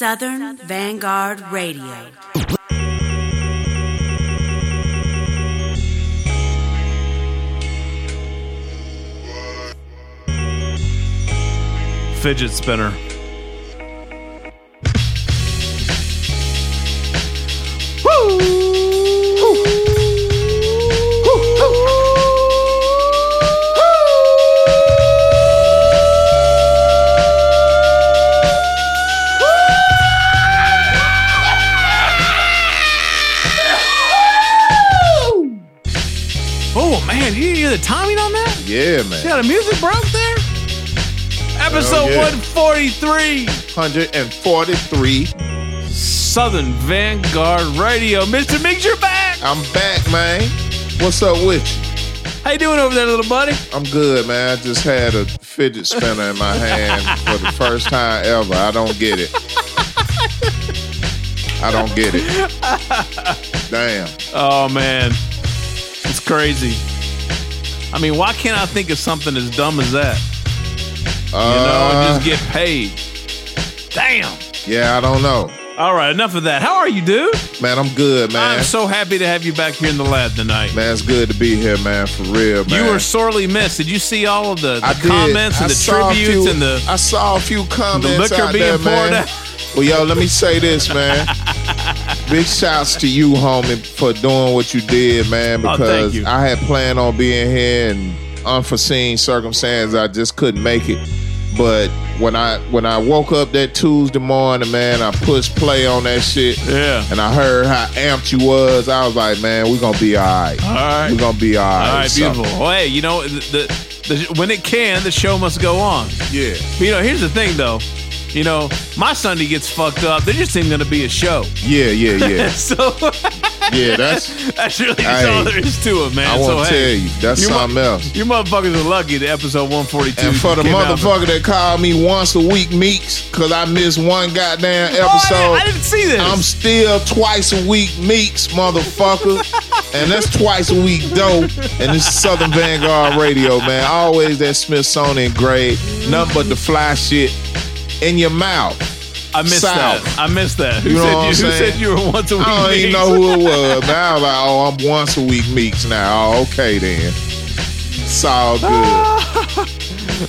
Southern Vanguard Radio. Fidget spinner. Yeah, You man. got a music broke there? Episode oh, yeah. 143, 143. Southern Vanguard Radio. Mr. Mix, you're back. I'm back, man. What's up with you? How you doing over there, little buddy? I'm good, man. I just had a fidget spinner in my hand for the first time ever. I don't get it. I don't get it. Damn. Oh man, it's crazy. I mean, why can't I think of something as dumb as that? You know, and Uh, just get paid. Damn. yeah, I don't know. All right, enough of that. How are you, dude? Man, I'm good, man. I'm so happy to have you back here in the lab tonight. man, it's good to be here, man, for real, man. You were sorely missed. Did you see all of the, the comments and I the tributes few- and the I saw a few comments liquor out being there, poured man. out? Well, yo, let me say this, man. Big shouts to you, homie, for doing what you did, man. Oh, Because you. I had planned on being here, and unforeseen circumstances, I just couldn't make it. But when I when I woke up that Tuesday morning, man, I pushed play on that shit, Yeah. and I heard how amped you was. I was like, man, we're gonna be all right. All right. We're gonna be all right. All right, So, beautiful. Well, hey, you know, the, the, the when it can, the show must go on. Yeah. But, you know, here's the thing, though. You know, my Sunday gets fucked up. There just ain't gonna be a show. Yeah, yeah, yeah. So yeah, that's that's really Hey, all there is to it, man. I so want to hey, tell you, that's something else. You motherfuckers are lucky that episode 142. And for the motherfucker that called me once a week Meeks, cause I missed one goddamn Oh, I episode. didn't, I didn't see this. I'm still twice a week Meeks, motherfucker. and that's twice a week dope. And this is Southern Vanguard Radio, man. Always that Smithsonian grade. Nothing but the fly shit in your mouth. I missed South. that. I missed that. Who You know said what you? I'm Who saying? said you were once a week? I don't even Meeks? know who it was, man. I was like, oh, I'm once a week Meeks now. Oh, okay then. It's all good. Ah.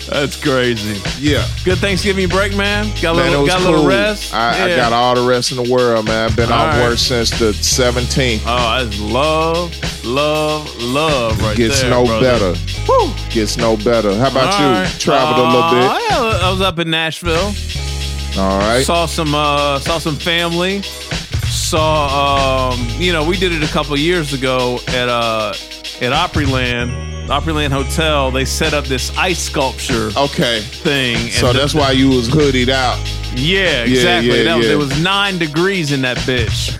That's crazy. Yeah. Good Thanksgiving break, man. Got a Man, little, got a cool. little rest. I, I got all the rest in the world, man. I've been All off right. work since the 17th. Oh, that's love, love, love right Gets there. no brother. better. Whew. Gets no better. How about All you? right. Traveled a little Uh, bit. yeah, I was up in Nashville. All right. Saw some uh saw some family. Saw um you know, we did it a couple years ago at uh at Opryland. Opryland Hotel, they set up this ice sculpture okay. thing. and So the- that's why you was hoodied out. Yeah, exactly. yeah, that was, yeah. It was nine degrees in that bitch.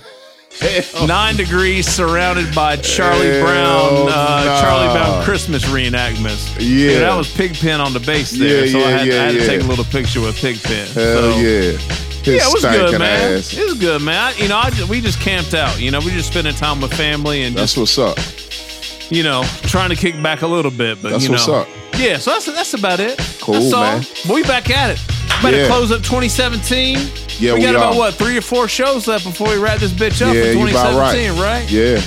Nine degrees surrounded by Charlie Hell Brown, uh, nah. Charlie Brown Christmas reenactments. Yeah. that was Pigpen on the base there, Yeah, so I yeah, had, yeah, I had to take a little picture with Pigpen. Hell so, yeah. His Yeah, it was stinking good, man. ass. It was good, man. I, you know, I ju- we just camped out. You know, we just spending time with family and That's just, what's up. You know, trying to kick back a little bit. But That's you know, what's up. yeah. So that's that's about it. Cool, that's all. man. But we back at it. About to Yeah. close up 2017. Yeah, we got we about are. what three or four shows left before we wrap this bitch up Yeah, for you about 2017, right? Yeah.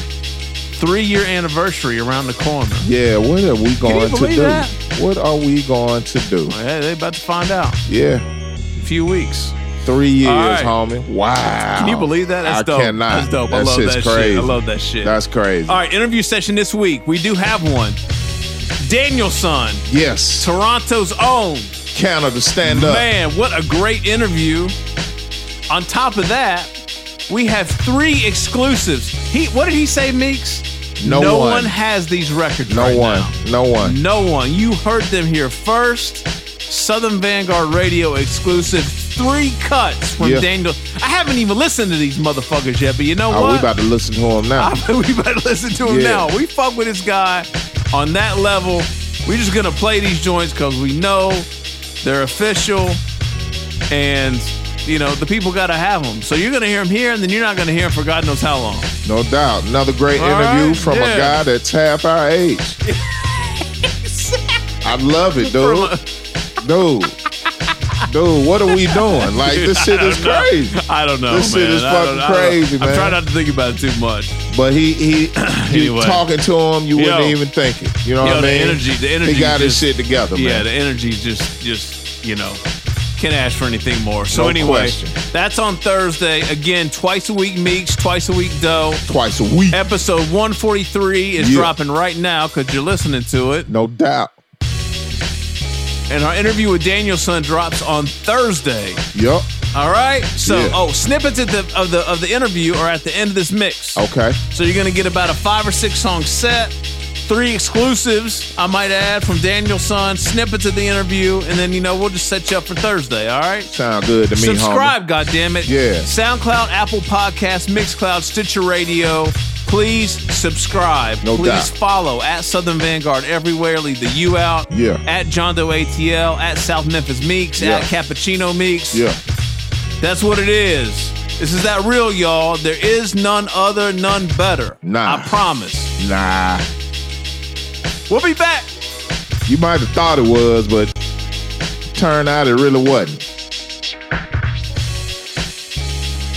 Three year anniversary around the corner. Yeah. What are we going to believe do? that? What are we going to do? Yeah, they about to find out. Yeah. In a few weeks. Three years, right. homie. Wow. Can you believe that? That's I dope. cannot. That's dope. I That love shit's that crazy. shit. I love that shit. That's crazy. All right, interview session this week. We do have one. Daniel Son, Yes. Toronto's own. Canada, stand up. Man, what a great interview. On top of that, we have three exclusives. He what did he say, Meeks? No one. has these records. No right one. now. No one. No one. You heard them here first. Southern Vanguard Radio exclusive. Three cuts from Yeah. Daniel. I haven't even listened to these motherfuckers yet, but you know Oh, what? we about to listen to him now. we better listen to him Yeah. now. We fuck with this guy on that level. We're just gonna play these joints because we know they're official, and you know the people gotta have them. So you're gonna hear them here, and then you're not gonna hear them for God knows how long. No doubt. Another great All interview right, from yeah. a guy that's half our age. I love it, dude. Dude. Dude, what are we doing? Like this shit is crazy. I don't know. This shit is fucking I crazy, I'm trying not to think about it too much. But he he you Anyway. talking to him, you wouldn't Yo. even think it. You know Yo, what I the mean? energy- the energy He got his shit together, man. Yeah, the energy just just you know can't ask for anything more. So No anyway, question. that's on Thursday. Again, twice a week Meeks, twice a week Doe. Twice a week, Episode 143 is Yeah. dropping right now because you're listening to it. no doubt. And our interview with Daniel Son drops on Thursday. Yup. All right. So, Yeah. oh, snippets of the of the of the interview are at the end of this mix. Okay. So you're gonna get about a five or six song set, three exclusives, I might add, from Daniel Son, snippets of the interview, and then you know we'll just set you up for Thursday. All right. Sound good to me, Subscribe, goddammit. Yeah. SoundCloud, Apple Podcast, Mixcloud, Stitcher Radio. Please subscribe. No Please doubt. follow at Southern Vanguard everywhere. Leave the U out. Yeah. At John Doe ATL. At South Memphis Meeks. Yeah. At Cappuccino Meeks. Yeah. That's what it is. This is that real, y'all. There is none other, none better. Nah. I promise. Nah. We'll be back. You might have thought it was, but turned out it really wasn't.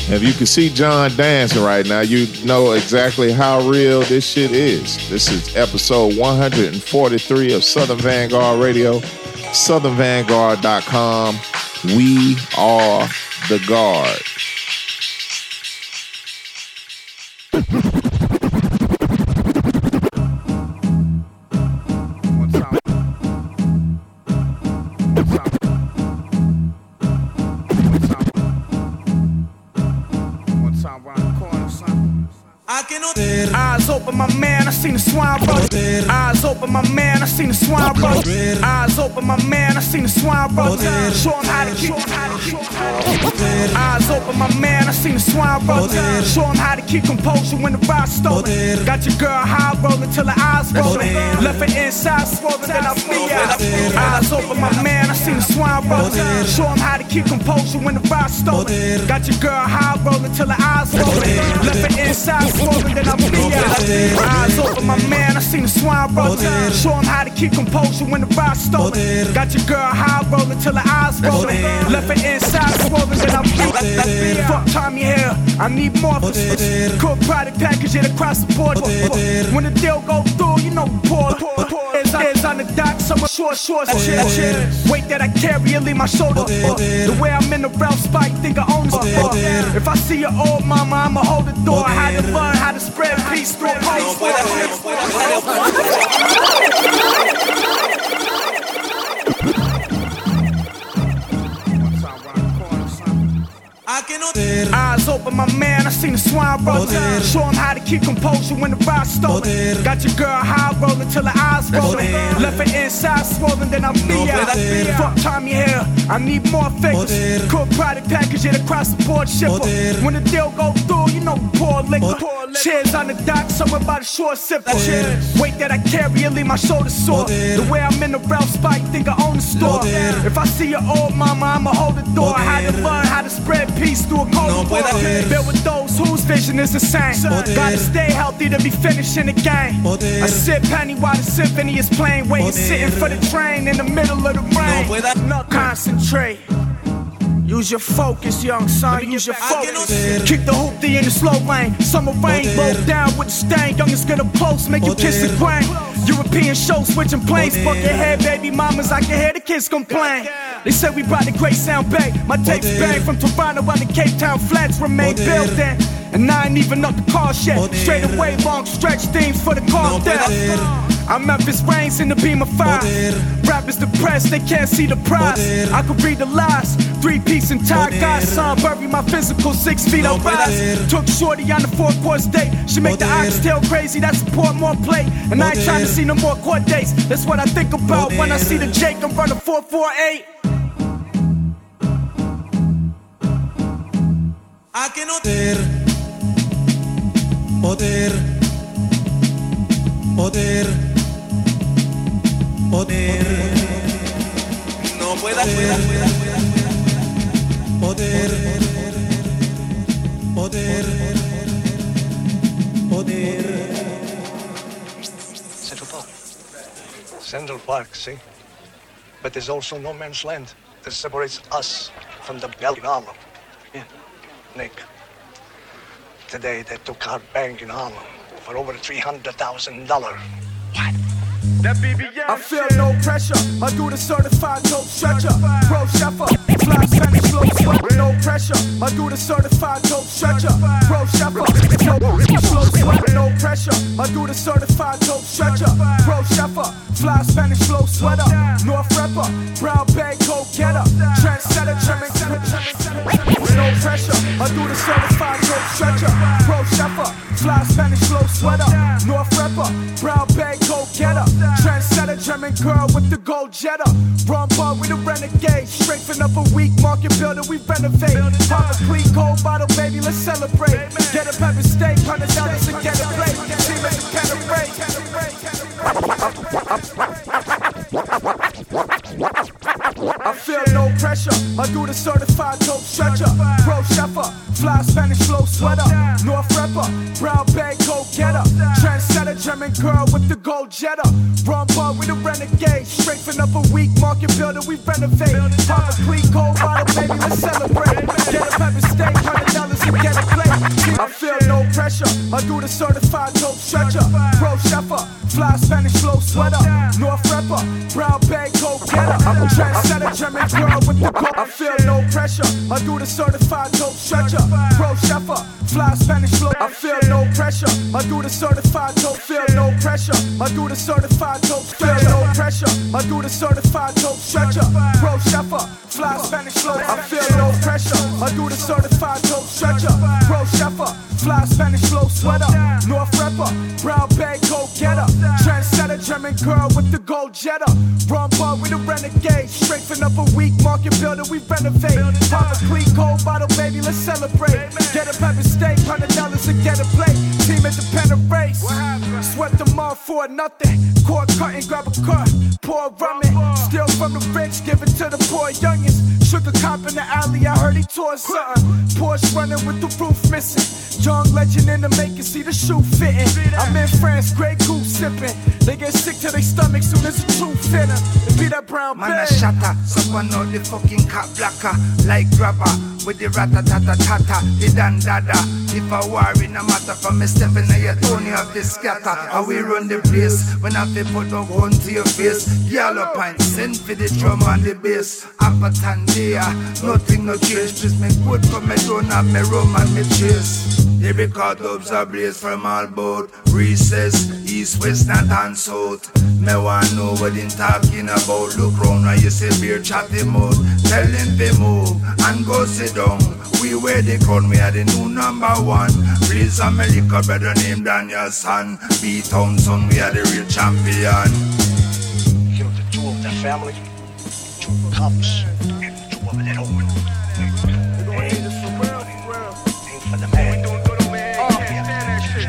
If you can see John dancing right now, you know exactly how real this shit is. This is episode 143 of Southern Vanguard Radio, southernvanguard.com. We are the guard. Open, my man, seen the swine roll. Eyes open, my man, I seen the swine roll. Show him how to keep. Eyes open, my man, I seen the swine roll. Show him how to keep composure when the ride stolen. Got your girl high rolling till her eyes rolling. Left her inside swollen, then I out. Eyes open, my man, I seen the swine roll. Show him how to keep composure when the ride stolen. Got your girl high rolling till her eyes rolling. Left her inside swollen, then I out. Eyes open, my man, I seen the swine roll. Show him how to keep composure when the ride stolen. Got your girl high rolling till her eyes rolling. Left her inside swollen, then I be out. Fuck Tommy Hill, I need more for this. Cook product package it across the board. When the deal go through, you know we pour. Is is on the dock, so somewhere short, short, shit. Weight that I carry, it leave my shoulder. The way I'm in the Ralph spike, think I own this. If I see your old mama, I'ma hold the door. How to learn how to spread peace through a post. Eyes open, my man, I seen the swine roll. Show him how to keep composure when the ride stolen. Got your girl high rolling till her eyes rolling. Left her inside swollen, then I be out. Fuck Tommy Hill, I need more figures. Cook product package it across the board shipper. When the deal go through, you know we pour liquor. Chairs on the dock, somewhere by the shore sipper. Weight that I carry, it leave my shoulders sore. The way I'm in the Ralph spike, think I own the store. If I see your old mama, I'ma hold the door. How to learn how to spread peace through a cold war. Built with those whose vision is the same. Gotta stay healthy to be finishing the game. I sip penny while the symphony is playing. Waiting, sitting for the train in the middle of the rain. No concentrate. Use your focus, young son. Use your focus. Kick the hoopty in the slow lane. Summer rain, roll down with the stain. Youngest gonna post, make you kiss the grain. European show, switching planes. Fuck your head, baby mamas. I can hear the kids complain. They said we brought the great sound back. My tapes bang from Toronto on the Cape Town flats remain building. And I ain't even up the car yet. Straight away, long stretch themes for the car death. I'm Memphis Reigns in the beam of fire. Rappers depressed, they can't see the prize. I could read the lies. Three piece and tie, got son, bury my physical six feet of rise. Took Shorty on the four course date. She make the oxtail crazy, that's support more play. And I ain't trying to see no more court dates. That's what I think about when I see the Jake and run a 448. a que no poder, poder, poder, poder, no pueda, pueda, poder, poder, poder. Central Park. Central Park, see? But there's also no man's land. that separates us from the Belgian army. Yeah, Nick. Today they took our bank in Harlem for over $300,000. I feel no pressure. I do the certified dope stretcher. Pro sheffer, fly Spanish slow sweat. No pressure. I do the certified dope stretcher. Pro sheffer, slow sweat. No pressure. I do the certified dope stretcher. Pro sheffer, fly Spanish flow sweater. North rapper, brown bag coat getter. Trendsetter, trimming. No pressure. I do the certified dope stretcher. Pro sheffer, fly Spanish flow sweater. North rapper, brown bag coat getter. Trendsetter, German girl with the gold jetta. Run bar with a renegade. Strengthen up a weak market builder, we renovate. Pop a clean cold bottle, baby, let's celebrate. Get a pepper steak, hundred dollars and get a plate. Team at the I feel no pressure. I do the certified dope stretcher. Pro sheffer, fly Spanish flow sweater. North rapper, brown bag coat getter. Trendsetter, German girl with the gold jetta. Run bar with a renegade. Strengthen up a weak market builder, we renovate. Pop a clean cold bottle, baby, let's celebrate. Get a pepper steak, hundred dollars and get a plate. I feel no pressure. I do the certified dope stretcher. Pro sheffer, fly Spanish flow sweater. North rapper, brown bag coat getter. I'm a trendsetter, German girl with the gold. I feel no pressure. I do the certified dope stretcher. Pro sheffer, fly Spanish flow. I feel no pressure. I do the certified dope. Feel no pressure. My dude the certified dope. Feel no pressure. I do the certified dope stretcher. Fly Spanish flow. I feel no pressure. My dude the certified dope stretcher. Pro sheffer, fly Spanish flow sweater. North rapper, brown bag coat getter. Trendsetter, German girl with the gold jetta. Run bar with a renegade. Strengthen up a weak market builder, we renovate. Pop a clean cold bottle, baby, let's celebrate. Get a pepper steak, hundred dollars to get a plate. Team independent race. Sweat them off for nothing. Court Cord cutting, grab a cut. Pour rum in. Steal from the rich, give it to the poor youngins. Shook a cop in the alley, I heard he tore something. Porsche running with the roof missing. Young legend in the making, see the shoe fitting. I'm in France, Grey Goose sipping. They get sick to their stomach soon as the truth 'em. It be that brown Man, I bag. shatter. Someone know the fucking cat blacker. Like grabber. With the rat tata tata. The dan dada. If I worry, no matter from me stepping in your Tony of the scatter. How we run the place. When I fi put no gun to your face. Yellow pint. Send for the drum and the bass. Apatandia. Nothing no change. Just me good for me don't have me rum and me chase. The record dubs are blaze from all both Recess, east, west, north and south. Me want know what they talking about. Look round now you see beer chatting mode Tell him to move and go sit down. We wear the crown, we are the new number one. Please America better name than your son B-Town son, we are the real champion. Killed the two of the family, two cops, and two of their own.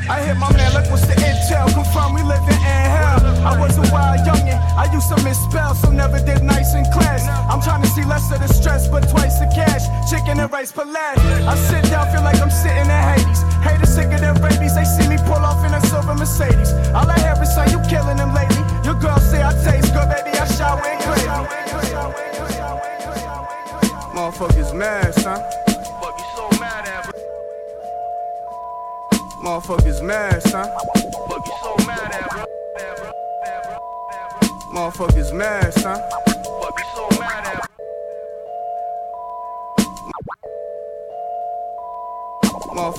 I hit my man, look what's the intel. Confirm we live in hell. I was a wild youngin'. I used to misspell, so never did nice in class. I'm trying to see less of the stress, but twice the cash. Chicken and rice lad. I sit down, feel like I'm sitting in Hades. Haters sick of their rabies, they see me pull off in a silver Mercedes. All I hear is, son, you killing them lately. Your girl say I taste good, baby, I shower in gravy. Motherfuckers mad, son. Motherfuckers mad, son. Fuck you so mad at, bro. Motherfuckers mad, son. Motherf-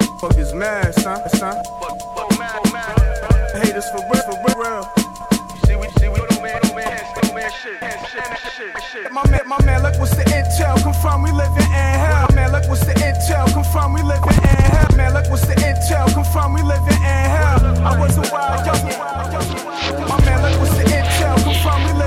Motherfuckers mad, son. son. Fuck, fuck, mad, mad. Haters for real, for real. My man, my man, look what's the intel. Confirm we live in hell. My man, look what's the intel. Confirm we live in hell. Man, look what's the intel. Confirm we live in hell. I was a wild youngin'. My man, look what's the intel. Confirm we live in hell.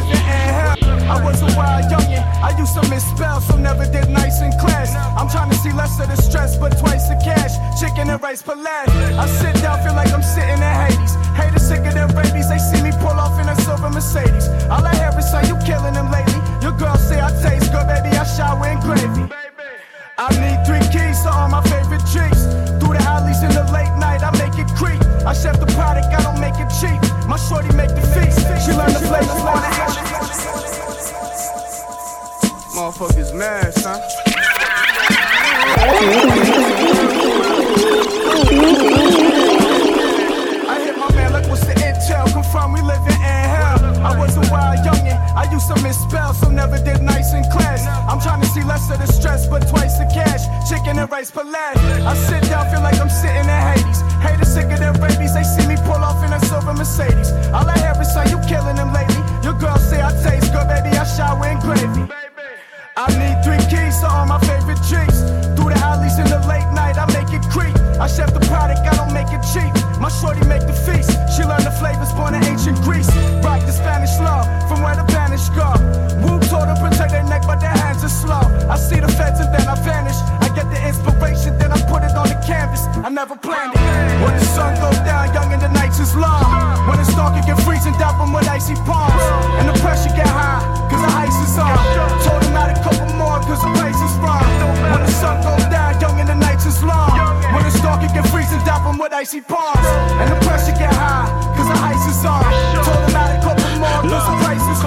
I was a wild youngin', I used to misspell, so never did nice in class. I'm trying to see less of the stress, but twice the cash. Chicken and rice palette. I sit down, feel like I'm sitting in Hades. Haters sick of their babies, they see me pull off in a silver Mercedes. All I hear is son, you killing them lately. Your girl say I taste good, baby, I shower in gravy. I need three keys to all my favorite treats. Through the alleys in the late night, I make it creep. I chef the product, I don't make it cheap. My shorty make the feast. She learned to play the flute motherfuckers mad, son. I hit my man, look what's the intel. come Confirm we living in hell. I was a wild youngin', I used to misspell, so never did nice in class. I'm trying to see less of the stress, but twice the cash. Chicken and rice lad. I sit down, feel like I'm sitting in Hades. Haters sick of their rabies, they see me pull off in a silver Mercedes. All I hear is say you killing them lately. Your girl say I taste good, baby, I shower in gravy. I need three keys to all my favorite drinks. Through the alleys in the late night, I make it creep. I chef the product, I don't make it cheap. My shorty make the feast. She learned the flavors born in ancient Greece. Rock the Spanish law from where the Spanish go. Wu told them protect their neck, but their hands are slow. I see the feds and then I vanish. I get the inspiration, canvas. I never planned it. When the sun goes down, young and the nights is long. When it's dark, it get freezing, 'em with icy palms. And the pressure get high, cause the ice is on. Told him not a couple more, cause the place is wrong. When the sun goes down, young and the nights is long. When it's dark, it get freezing, 'em with icy palms. And the pressure get high, cause the ice is on. Told him not a couple more, cause the place is.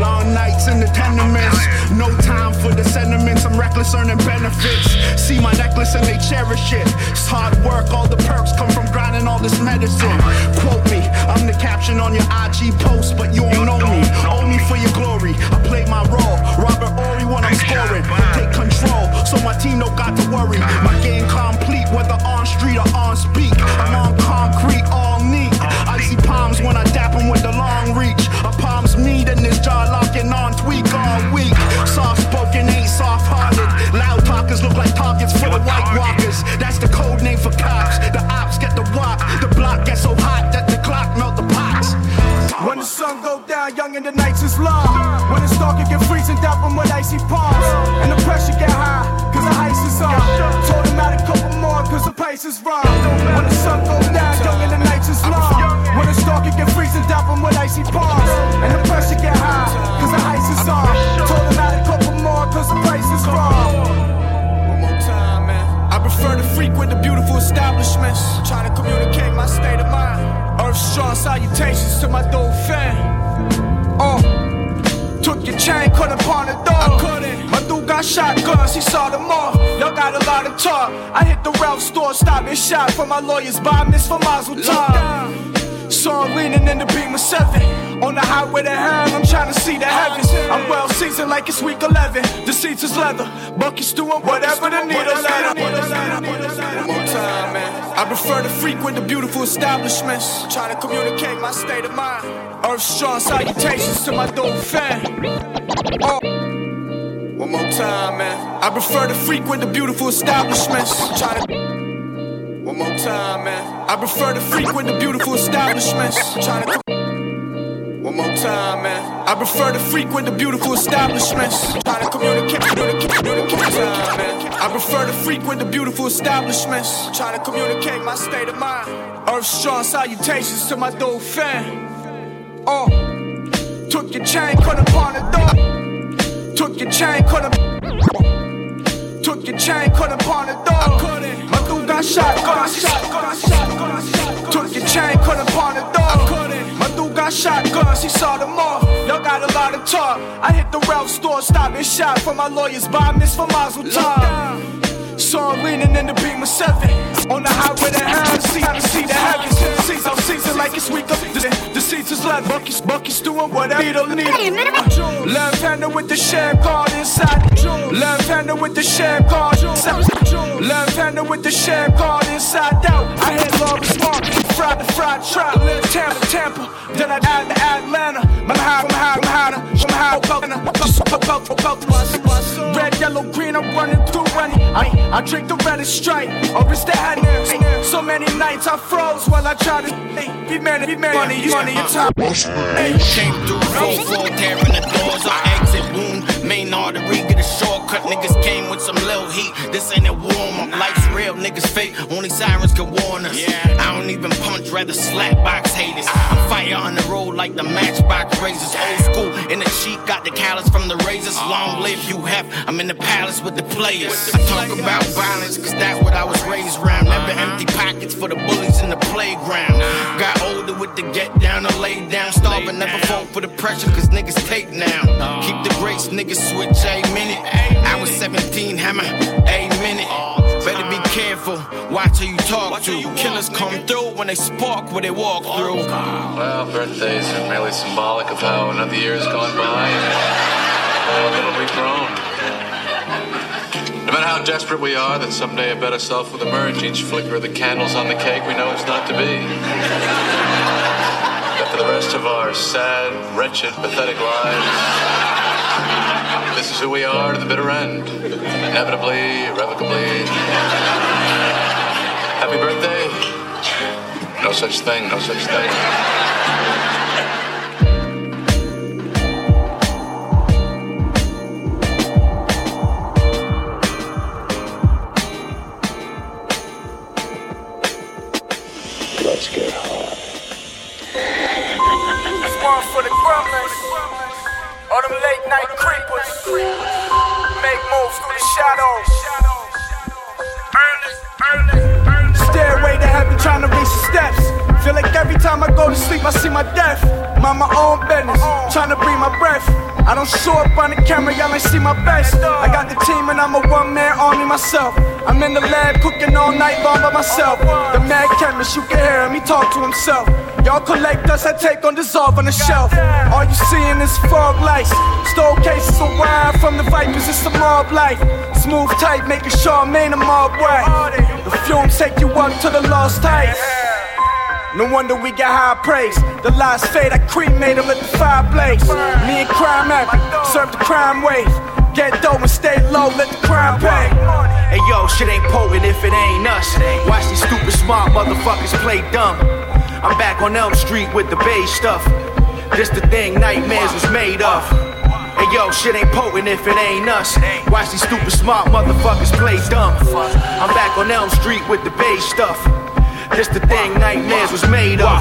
Long nights in the tenements. No time for the sentiments. I'm reckless earning benefits. See my necklace and they cherish it. It's hard work. All the perks come from grinding all this medicine. Quote me. I'm the caption on your IG post, but you don't know me. Owe me for your glory. I play my role. Robert Horry when I'm scoring. Take control, so my team don't got to worry. My game complete, whether on street or on speak. I'm on concrete, all. Icy palms when I dap 'em with the long reach. A palms meet and this jaw locking on tweak all week. Soft spoken ain't soft hearted. Loud talkers look like targets for the white walkers. That's the code name for cops. The ops get the walk. The block gets so hot that the clock melt the pots. When the sun go down, young and the nights is long. When it's dark, it get freezing, dap 'em with icy palms. And the pressure get high, cause the ice is on. Told him not a couple more, cause the price is wrong. When the sun goes down, young and the freezing, dap 'em with icy. And the pressure get high, cause the ice is on. Told him not a couple more, cause the price is wrong. One more time, man. I prefer to frequent the beautiful establishments. Trying to communicate my state of mind. Earth strong salutations to my dauphin. Oh, took your chain, cut upon the door. I couldn't. My dude got shotguns, he saw them off. Y'all got a lot of talk. I hit the Ralph store, stop and shot for my lawyers. Buy this for Mazel Tov. Saw him leaning in the beam of seven. On the highway to hell, I'm trying to see the heavens. I'm well seasoned like it's week 11. The seats is leather. Buckets doing whatever the needle letter. One more time, man. I prefer to frequent the beautiful establishments. Trying to communicate my state of mind. Earth strong salutations to my dauphin. Oh. One more time, man. I prefer to frequent the beautiful establishments. Try to. One more time, man. I prefer to frequent the beautiful establishments. Try to. One more time, man. I prefer to frequent the beautiful establishments. Try to communicate, communicate, communicate. Time, man. I prefer to frequent the beautiful establishments. Try to communicate my state of mind. Earth strong salutations to my dauphin. Oh, took your chain, cut upon the door. Took your chain, cut up. Took your chain, cut upon the door. My dude got shot, got shot, got shot. Took your chain, cut upon the door. My dude got shotguns, he saw them off. Y'all got a lot of talk. I hit the Ralph store, stop and shot for my lawyers. Buy this for Mazel Tov. Saw him leaning in the beam of seven. On the highway to hell, see how to see the heavens. Seas on season like it's week of the, the seats is leather. Buckets, buckets doing whatever. Needle, needle. Left hander with the share card inside. Left hander with the card inside. Left hander with the share card inside out. I hit love spark, fried the fried trap. Tampa, Tampa. Then I add to Atlanta. About, about, about. Red, yellow, green, I'm running through running. I, I drink the red stripe, or oh, it's the head. So many nights I froze while I try to hey, be man, be man, money, money, and time. Hey. Came through full floor, tearing the doors on exit wound. Main artery, a shortcut. Niggas came with some little heat. This ain't a warm up. Life's real, niggas fake. Only sirens can warn us. Yeah. I don't even punch rather slap box haters. I'm fire on the road like the matchbox razors. Old school in the cheek, got the callus from the razors. Long live you have. I'm in the palace with the players. I talk about violence, cause that's what I was raised around. Never empty pockets for the bullies in the playground. Got older with the get down or lay down. Starving, never fall for the pressure, cause niggas take now. Keep the grace, niggas switch a minute. I was 17, hammer, a minute. Better be careful, watch who you talk to. Killers come through when they spark what they walk through. Well, birthdays are merely symbolic of how another year has gone by and how little we've grown. No matter how desperate we are that someday a better self will emerge, each flicker of the candles on the cake we know is not to be. But for the rest of our sad, wretched, pathetic lives, this is who we are to the bitter end. Inevitably, irrevocably. Happy birthday. No such thing, no such thing. Let's get hard. This one for the grumblers. All them late night creepers. Make moves through the shadows. Stairway to heaven trying to reach the steps. Feel like every time I go to sleep, I see my death. Mind my own business, trying to breathe my breath. I don't show up on the camera, y'all ain't see my best. I got the team and I'm a one man army myself. I'm in the lab cooking all night long by myself. The mad chemist, you can hear him, he talk to himself. Y'all collect us, I take on dissolve on the shelf. All you seeing is fog lights. Stole cases of wine from the vipers, it's a mob life. Smooth tight, making sure I'm in a mob way. The fumes take you up to the lost heights. No wonder we got high praise. The last fade, I cremate him at the fireplace. Me and crime addict, serve the crime wave. Get dough and stay low, let the crime pay. Hey yo, shit ain't potent if it ain't us. Watch these stupid smart motherfuckers play dumb. I'm back on Elm Street with the beige stuff. This the thing nightmares was made of. Hey yo, shit ain't potent if it ain't us. Watch these stupid smart motherfuckers play dumb. I'm back on Elm Street with the beige stuff. This the thing nightmares was made of.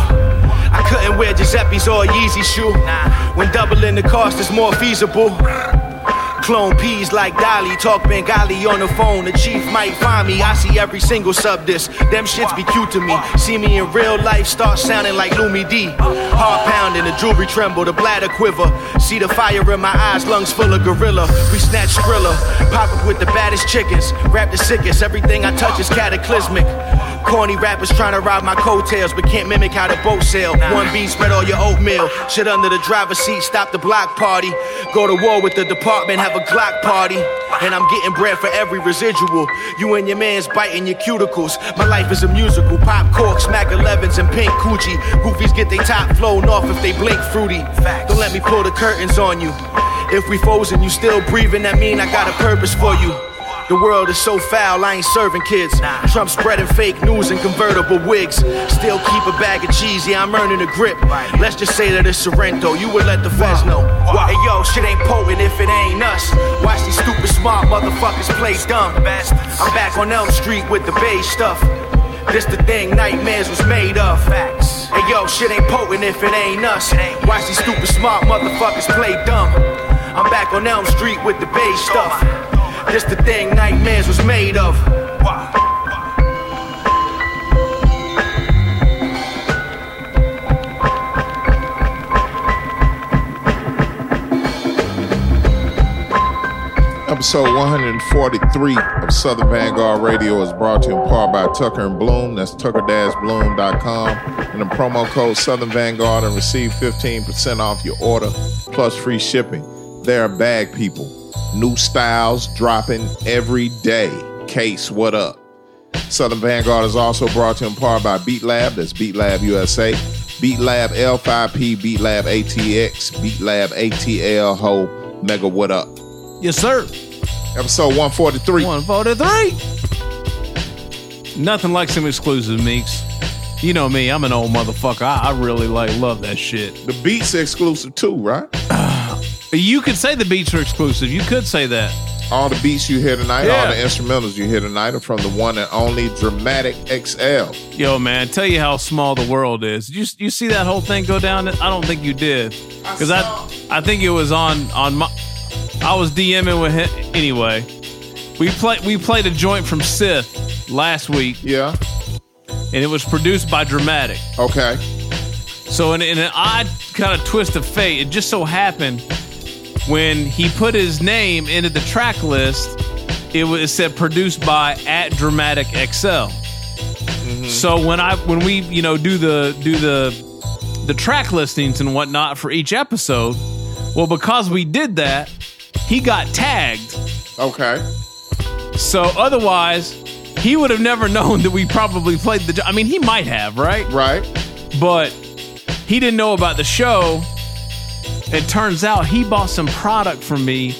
I couldn't wear Giuseppe's or Yeezy shoe. When doubling the cost is more feasible. Clone peas like Dolly, talk Bengali on the phone. The chief might find me. I see every single sub disc. Them shits be cute to me. See me in real life, start sounding like Lumi D. Heart pounding, the jewelry tremble, the bladder quiver. See the fire in my eyes, lungs full of gorilla. We snatch Skrilla, pop up with the baddest chickens. Rap the sickest, everything I touch is cataclysmic. Corny rappers trying to ride my coattails, but can't mimic how the boat sail. One beat, spread all your oatmeal. Shit under the driver's seat, stop the block party. Go to war with the department, have a Glock party. And I'm getting bread for every residual. You and your man's biting your cuticles. My life is a musical. Pop cork, smack 11s, and pink coochie. Goofies get their top flown off if they blink fruity. Don't let me pull the curtains on you. If we frozen, you still breathing, that mean I got a purpose for you. The world is so foul, I ain't serving kids. Trump spreading fake news and convertible wigs. Still keep a bag of cheese, yeah, I'm earning a grip. Let's just say that it's Sorrento, you would let the feds know. Hey yo, shit ain't potent if it ain't us. Watch these stupid smart motherfuckers play dumb. I'm back on Elm Street with the beige stuff. This the thing nightmares was made of. Facts. Hey yo, shit ain't potent if it ain't us. Watch these stupid smart motherfuckers play dumb. I'm back on Elm Street with the beige stuff. This the thing nightmares was made of. Episode 143 of Southern Vanguard Radio is brought to you in part by Tucker and Bloom. That's tucker-bloom.com. And the promo code Southern Vanguard and receive 15% off your order plus free shipping. They are bag people. New styles dropping every day. Case, what up? Southern Vanguard is also brought to you in part by Beat Lab. That's Beat Lab USA. Beat Lab L5P, Beat Lab ATX, Beat Lab ATL Ho, Mega What Up. Yes, sir. Episode 143. 143. Nothing like some exclusive meeks. You know me, I'm an old motherfucker. I, I really like love that shit. The beats exclusive too, right? You could say the beats are exclusive. You could say that. All the beats you hear tonight, Yeah. all the instrumentals you hear tonight are from the one and only Dramatic XL. Yo, man, tell you how small the world is. You you see that whole thing go down? I don't think you did, because I, I think it was on on my. I was DMing with him anyway. We played we played a joint from Sith last week. Yeah, and it was produced by Dramatic. Okay. So in, in an odd kind of twist of fate, it just so happened when he put his name into the track list, it was it said produced by at Dramatic XL. Mm-hmm. So when I when we you know do the do the the track listings and whatnot for each episode, well because we did that, he got tagged. Okay. So otherwise, he would have never known that we probably played the. I mean, he might have, right? Right. But he didn't know about the show. It turns out he bought some product from me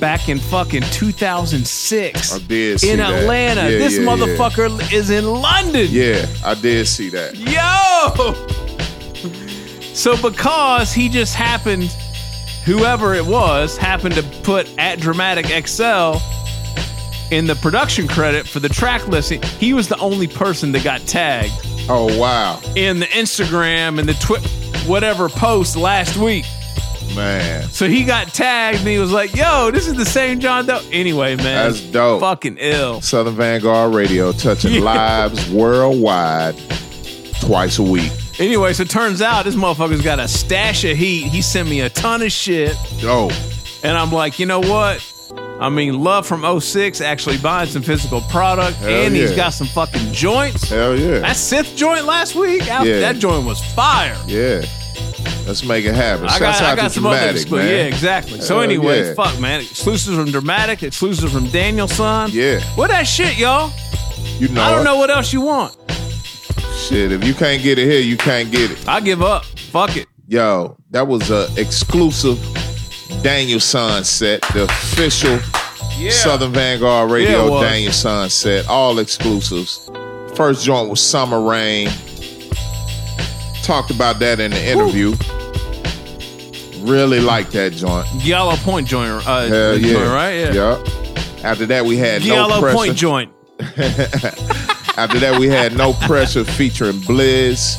back in fucking 2006 I did see in. Atlanta. Yeah, this yeah, yeah. motherfucker is in London. Yeah, I did see that. Yo! So because he just happened, whoever it was, happened to put at Dramatic XL in the production credit for the track listing, he was the only person that got tagged Oh wow, in the Instagram and the twi- whatever post last week. Man, So he got tagged and he was like, "Yo, this is the same John Doe." Anyway, man, that's dope. fucking ill. Southern Vanguard Radio touching Yeah. lives worldwide twice a week. Anyway, so it turns out this motherfucker's got a stash of heat. He sent me a ton of shit. Oh, And I'm like, you know what? I mean, Love from 06 actually buying some physical product, Hell and he's got some fucking joints. hell yeah, That Sith joint last week, out- Yeah. that joint was fire. yeah. Let's make it happen. I Shouts got, I out got to some other Dramatic, exclu- man. Yeah, exactly. So Hell anyway, yeah. fuck, man. Exclusives from Dramatic, exclusives from Daniel Son. Yeah. What that shit, y'all? You know, I don't it. know what else you want. Shit, if you can't get it here, you can't get it. I give up. Fuck it. Yo, that was a exclusive Daniel Son set, the official Yeah. Southern Vanguard Yeah, Radio was. Daniel Son set, all exclusives. First joint was Summer Rain. Talked about that in the interview. Really like that joint. Yellow Point joint, uh, Hell yeah. joint, right? Yeah. Yup. After that, we had Yellow no. Point joint. After that, we had no pressure featuring Blizz.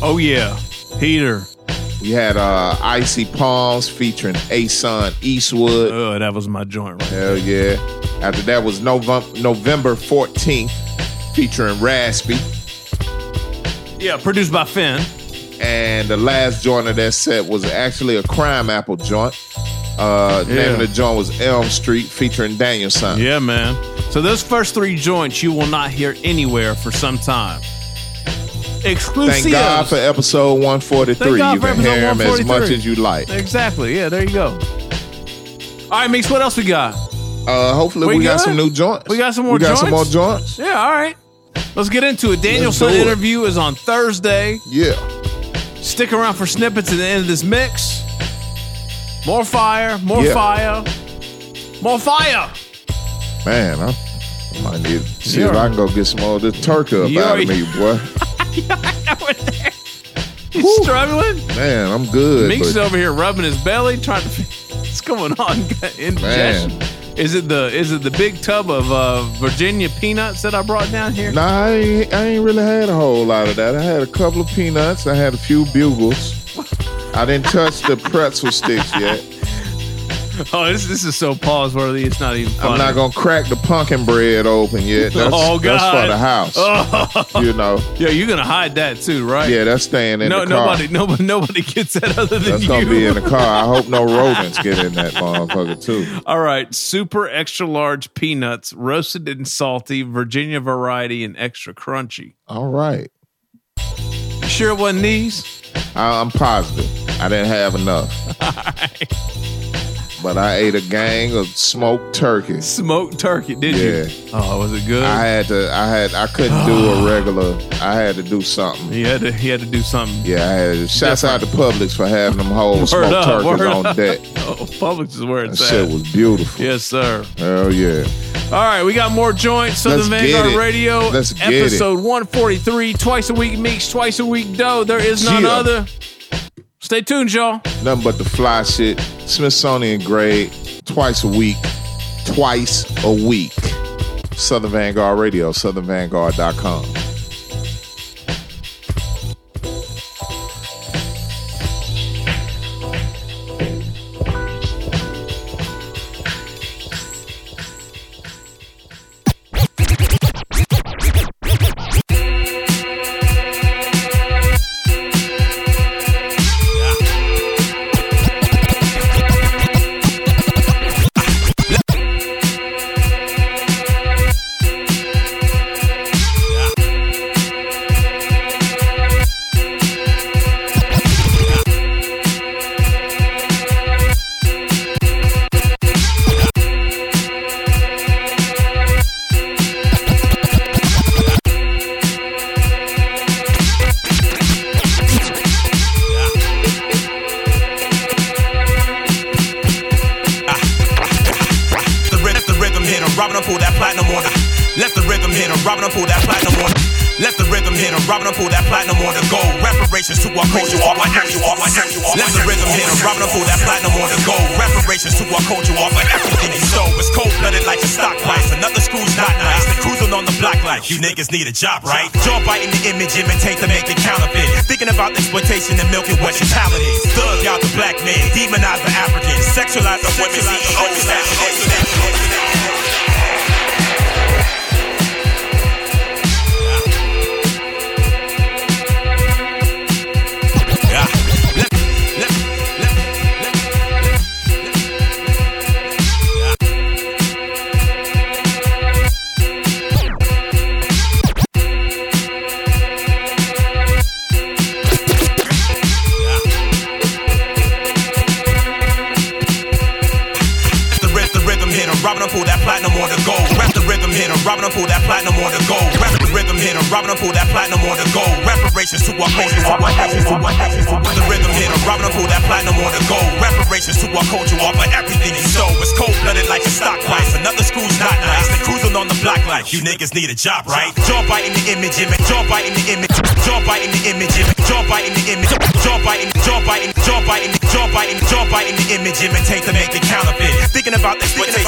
Oh yeah, Peter. We had uh, Icy Palms featuring Asun Eastwood. Oh, that was my joint. Right? Hell yeah. After that was November 14th featuring Raspy. Yeah, produced by Finn. And the last joint of that set was actually a Crimeapple joint. Uh, Name of the joint was Elm Street featuring Daniel Son. Yeah, man. So those first three joints you will not hear anywhere for some time. Exclusive. Thank God for episode 143. Thank God You for can episode hear him as much as you like. Exactly. Yeah, there you go. All right, Meeks, what else we got? Uh, hopefully we, We got some new joints. We got some more We got some more joints? joints. Yeah, all right. Let's get into it. It. interview is on Thursday. Yeah. Stick around for snippets at the end of this mix. More fire, more Yeah. fire, more fire. Man, I, I might need to see You're- if I can go get some more of this turkey up out of me, boy. He's struggling. Man, I'm good. Meeks is over here rubbing his belly, trying to. What's going on? Indigestion. Is it the is it the big tub of uh, Virginia peanuts that I brought down here? Nah, I ain't, I ain't really had a whole lot of that. I had a couple of peanuts. I had a few bugles. I didn't touch the pretzel sticks yet. Oh, this this is so pause worthy. It's not even funny. I'm not gonna crack the pumpkin bread open yet. That's, oh God, that's for the house. Oh. You know. Yeah, you're gonna hide that too, right? Yeah, that's staying in no, the car. nobody, nobody, nobody gets that other than That's you. gonna be in the car. I hope no rodents get in that motherfucker too. All right, super extra large peanuts, roasted and salty, Virginia variety, and extra crunchy. All right. You sure it wasn't these? I'm positive. I didn't have enough. But I ate a gang of smoked turkey. Smoked turkey, did Yeah. you? Oh, was it good? I had to. I had. I couldn't do a regular. I had to do something. he had to. He had to do something. Yeah, I had. To, shouts out to Publix for having them whole Word smoked up, turkeys word on up. deck. Oh, Publix is where That it's shit at. was beautiful. Yes, sir. Hell yeah. All right, we got more joints. Southern Let's get Vanguard it. Radio, Let's get it. episode 143. Twice a week, Meeks, twice a week, Doe. There is none Yeah. other Stay tuned, y'all. Nothing but the fly shit. Smithsonian grade, twice a week. Twice a week. Southern Vanguard Radio, southernvanguard.com. you niggas need a job, right? Jaw biting the image, imitate to make it counterfeit. Thinking about exploitation and milking what your talent is. Thug out the black man, demonize the Africans, sexualize the women, CEOs, you niggas need a job, right? Jaw biting the image, image, jaw biting the image, jaw biting the image, image, jaw biting the image, jaw biting, jaw biting, jaw biting, jaw biting, jaw biting the image, imitate to make it counterfeit. Thinking about exploitation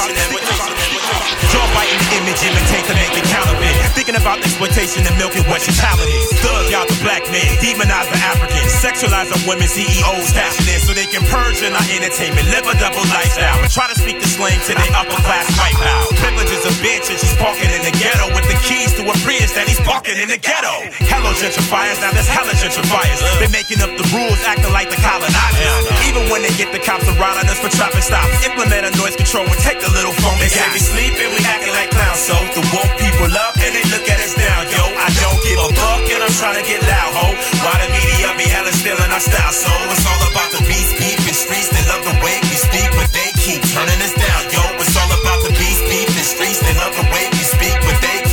jaw biting the image, imitate to make it counterfeit. Thinking about exploitation and milking talent is. Thug out the black men, demonize the Africans, sexualize the women, CEOs, cashing in so they can purge in our entertainment, live a double lifestyle, try to speak the slang to their upper class white power. Privileges of bitch and she's parking in the ghetto with the keys to a Prius that he's parking in the ghetto. Hello gentrifiers, now there's hella gentrifiers. They making up the rules, acting like the colonizers. Even when they get the cops around on us for traffic stops, implement a noise control and take the little phone. They say we sleeping, we acting like clowns, so the woke people up and they look at us down. Yo, I don't give a fuck and I'm trying to get loud, ho. Why the media be hella stealing our style, so it's all about the beast, beef, and streets. They love the way we speak, but they keep turning us down, yo. It's all about the beast, beef, and streets. They love the way we speak, but they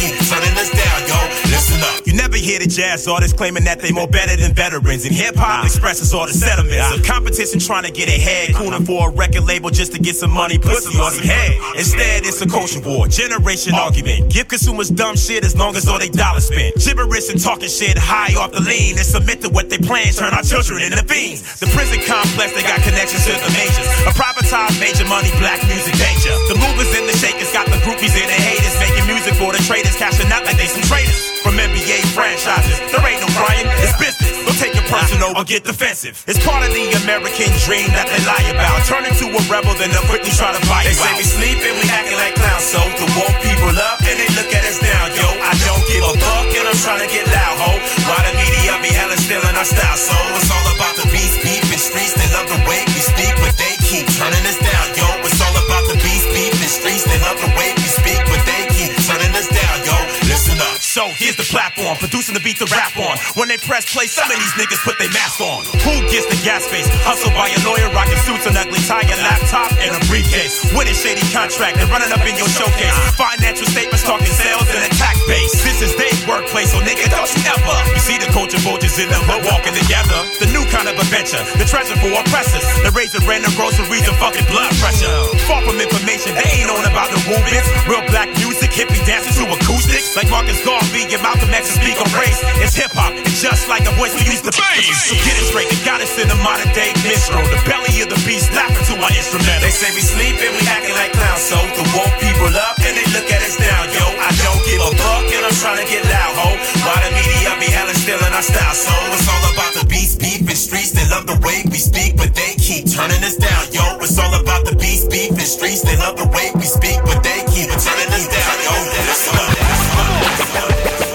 hear the jazz artists claiming that they more better than veterans, and hip hop expresses all the sentiments of competition trying to get ahead, cooning for a record label just to get some money, pussy on some head. Instead, it's a culture war, generation argument. Give consumers dumb shit as long as all they dollars spent. Gibberish and talking shit high off the lean and submit to what they plan, turn our children into fiends. The prison complex, they got connections to the majors. A privatized major money, black music danger. The movers and the shakers got the groupies and the haters making music for the traders, cashing out like they some traders. From NBA franchises, there ain't no crying, it's business. Don't take it personal or get defensive. It's part of the American dream that they lie about. Turn into a rebel, then they'll quickly try to buy They you say out. we sleeping, we acting like clowns. So the woke people up and they look at us down. Yo, I don't give a fuck and I'm trying to get loud, ho. Why the media be hella stealing our style? So it's all about the beast, beef, and streets. They love the way we speak, but they keep turning us down. Yo, it's all about the beast, beef, and streets. They love the way we speak, but they keep So here's the platform, producing the beat to rap on. When they press play, some of these niggas put their mask on. Who gets the gas face? Hustle by a lawyer, rocking suits, an ugly tie, a laptop, and a briefcase. Winning shady contract and running up in your showcase. Financial statements talking sales and a tax base. This is their workplace, so nigga, don't you ever. You see the culture vultures in the hood walking together. The new kind of adventure, the treasure for oppressors. The razor random groceries and fucking blood pressure. Far from information, they ain't on about the movements. Real black music hippie dancing to acoustics. Like Marcus Garvey and Malcolm X speak on race. It's hip hop, and just like the voice we used to be. So get it straight, they got us in the modern day minstrel. The belly of the beast laughing to our instrument. They say we sleep and we acting like clowns, so to woke people up and they look at us down, yo. I don't give a fuck and I'm trying to get loud, ho. Why the media be hella stealing our style, so it's all about the beast, beef, and streets. They love the way we speak, but they keep turning us down, yo. It's all about the beast, beef, and streets. They love the way we speak, but they keep turning us down, yo. Listen up.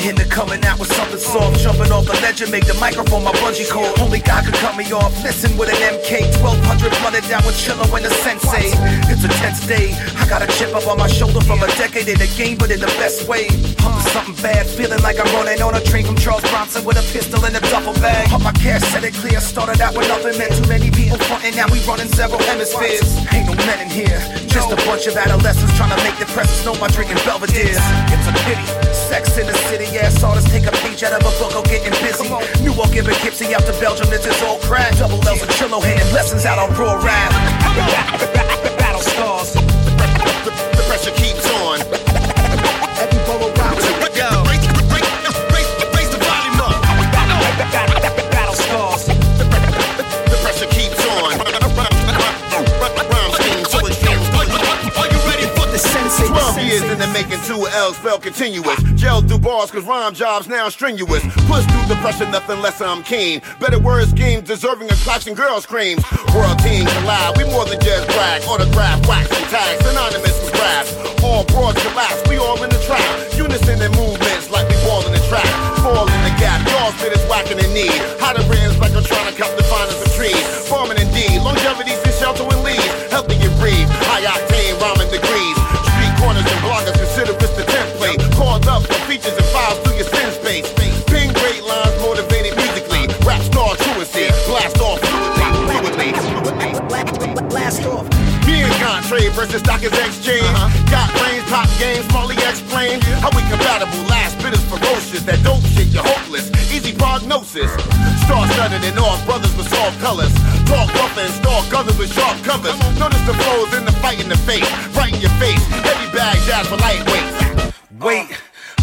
Hinter coming out with something soft. Jumping off the ledge and make the microphone my bungee cord. Only God could cut me off. Listen with an MK 1200 flooded down with chiller when the sensei. It's a tense day. I got a chip up on my shoulder from a decade in the game, but in the best way. Pumping something bad, feeling like I'm running on a train from Charles Bronson with a pistol in a duffel bag. Put my cash, set it clear. Started out with nothing, met too many people fronting. Now we running several hemispheres. Ain't no men in here, just a bunch of adolescents trying to make the presses know by drinking Belvedere's. It's a pity. Sex in the city, ass artists take a page out of a book, or getting busy. Newark and Poughkeepsie out to Belgium, this is all crap. Double L's and Chillo hitting lessons out on raw rap. Battle scars. The pressure keeps on. Years in the making, two L's spell continuous. Gel through bars, cause rhyme jobs now strenuous. Push through the pressure, nothing less I'm keen. Better word schemes, deserving of clashing girl screams. World team collide, we more than just brag. Autograph, wax, and tags, synonymous with raps. All broad collapse, we all in the trap. Unison in movements like we ball in the trap. Fall in the gap, y'all spit is whacking in need. Hotter rims like I'm trying to cut the finest of trees. Farming indeed, longevity's in shelter and leaves. Healthy and breathe, high octane Versus Stockers Exchange. Uh-huh. Got brains, pop games, smartly explain how we compatible. Last bit is ferocious. That dope shit, you're hopeless. Easy prognosis. Star studded and off, brothers with soft colors. Talk rough and stalk others with sharp covers. Notice the flows in the fight in the face. Right in your face. Heavy bag, jazz for lightweights. Wait.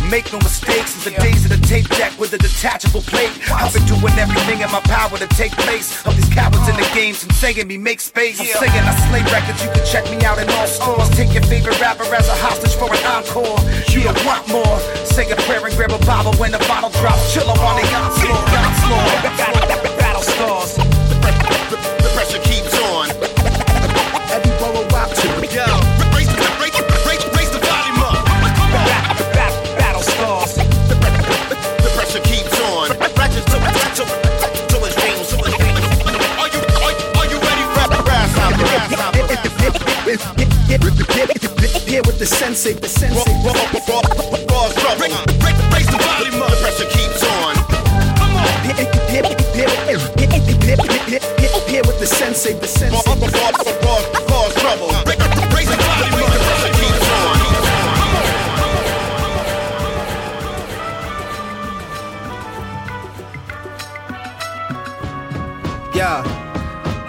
Make no mistakes, it's the days of the tape deck with a detachable plate. I've been doing everything in my power to take place of these cowards in the game, some saying me make space. I'm saying I slay records, you can check me out in all stores. Take your favorite rapper as a hostage for an encore. You don't want more. Say a prayer and grab a Bible when the bottle drops. Chill up on the onslaught. onslaught. Battle scars. Here with the sensei, the sensei. Raw, raw, raw, raw trouble. Raise, raise the volume up. The pressure keeps on. Here with the sensei, the Raw, sensei. raw, raw, raw, raw trouble. Raise the volume up. The pressure keeps on. Yeah.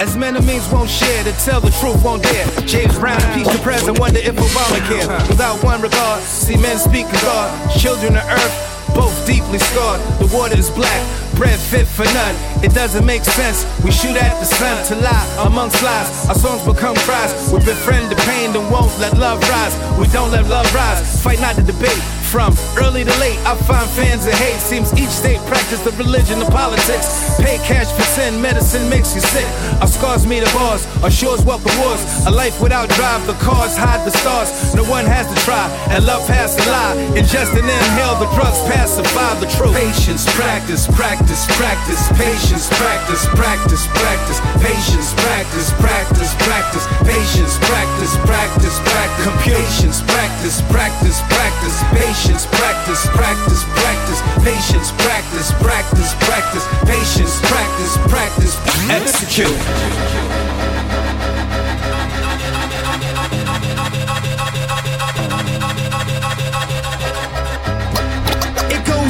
As many means won't share to tell the truth won't dare. James Brown impeached the president, wonder if Obama care. Without one regard, see men speak of God. Children of earth, both deeply scarred. The water is black, bread fit for none. It doesn't make sense. We shoot at the sun to lie amongst lies. Our songs become cries. We befriend the pain and won't let love rise. We don't let love rise. Fight not to debate. From early to late, I find fans and hate. Seems each state practice the religion of politics. Pay cash for sin, medicine makes you sick. Our scars meet the bars, our shores welcome wars. A life without drive, the cars hide the stars. No one has to try, and love has to lie. Ingest and inhale, the drugs pacify the truth. Patience, practice, practice, practice. Patience, practice, practice, practice. Patience, practice, practice, practice. Patience, practice, practice, practice. Patience, practice, practice, practice. Patience, practice, practice, practice. Patience, practice, practice, practice. Patience, practice, practice. Execute.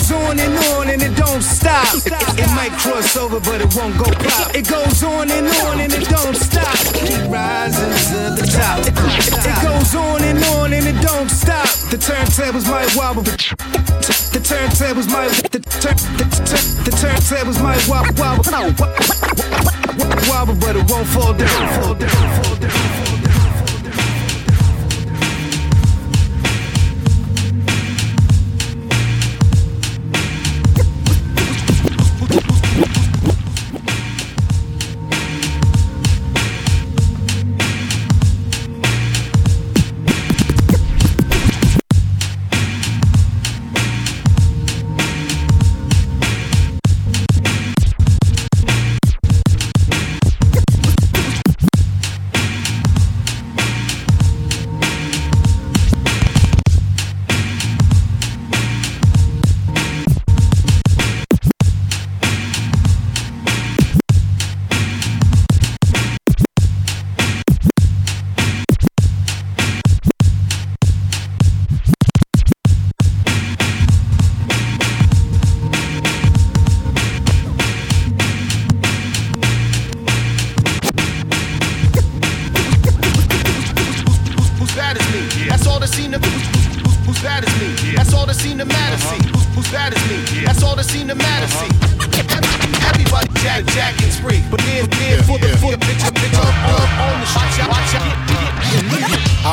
goes on and on and it don't stop. It, might cross over, but it won't go pop. It goes on and on and it don't stop. Keep rising to the top. It, goes on and on and it don't stop. The turntables might wobble. The turntables might the turn the, turntables might wobble wobble wobble, wobble, wobble, but it won't fall down. Fall down. Fall down. Fall down.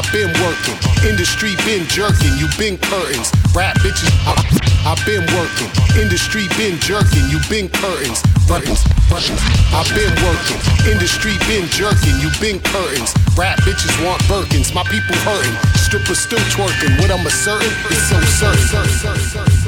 I've been working, industry been jerking, you been curtains, rap bitches. I, I've been working, industry been jerking, you been curtains, curtains, curtains. I've been working, industry been jerking, you been curtains, rap bitches want Birkins, my people hurting, strippers still twerking. What I'm asserting is so certain.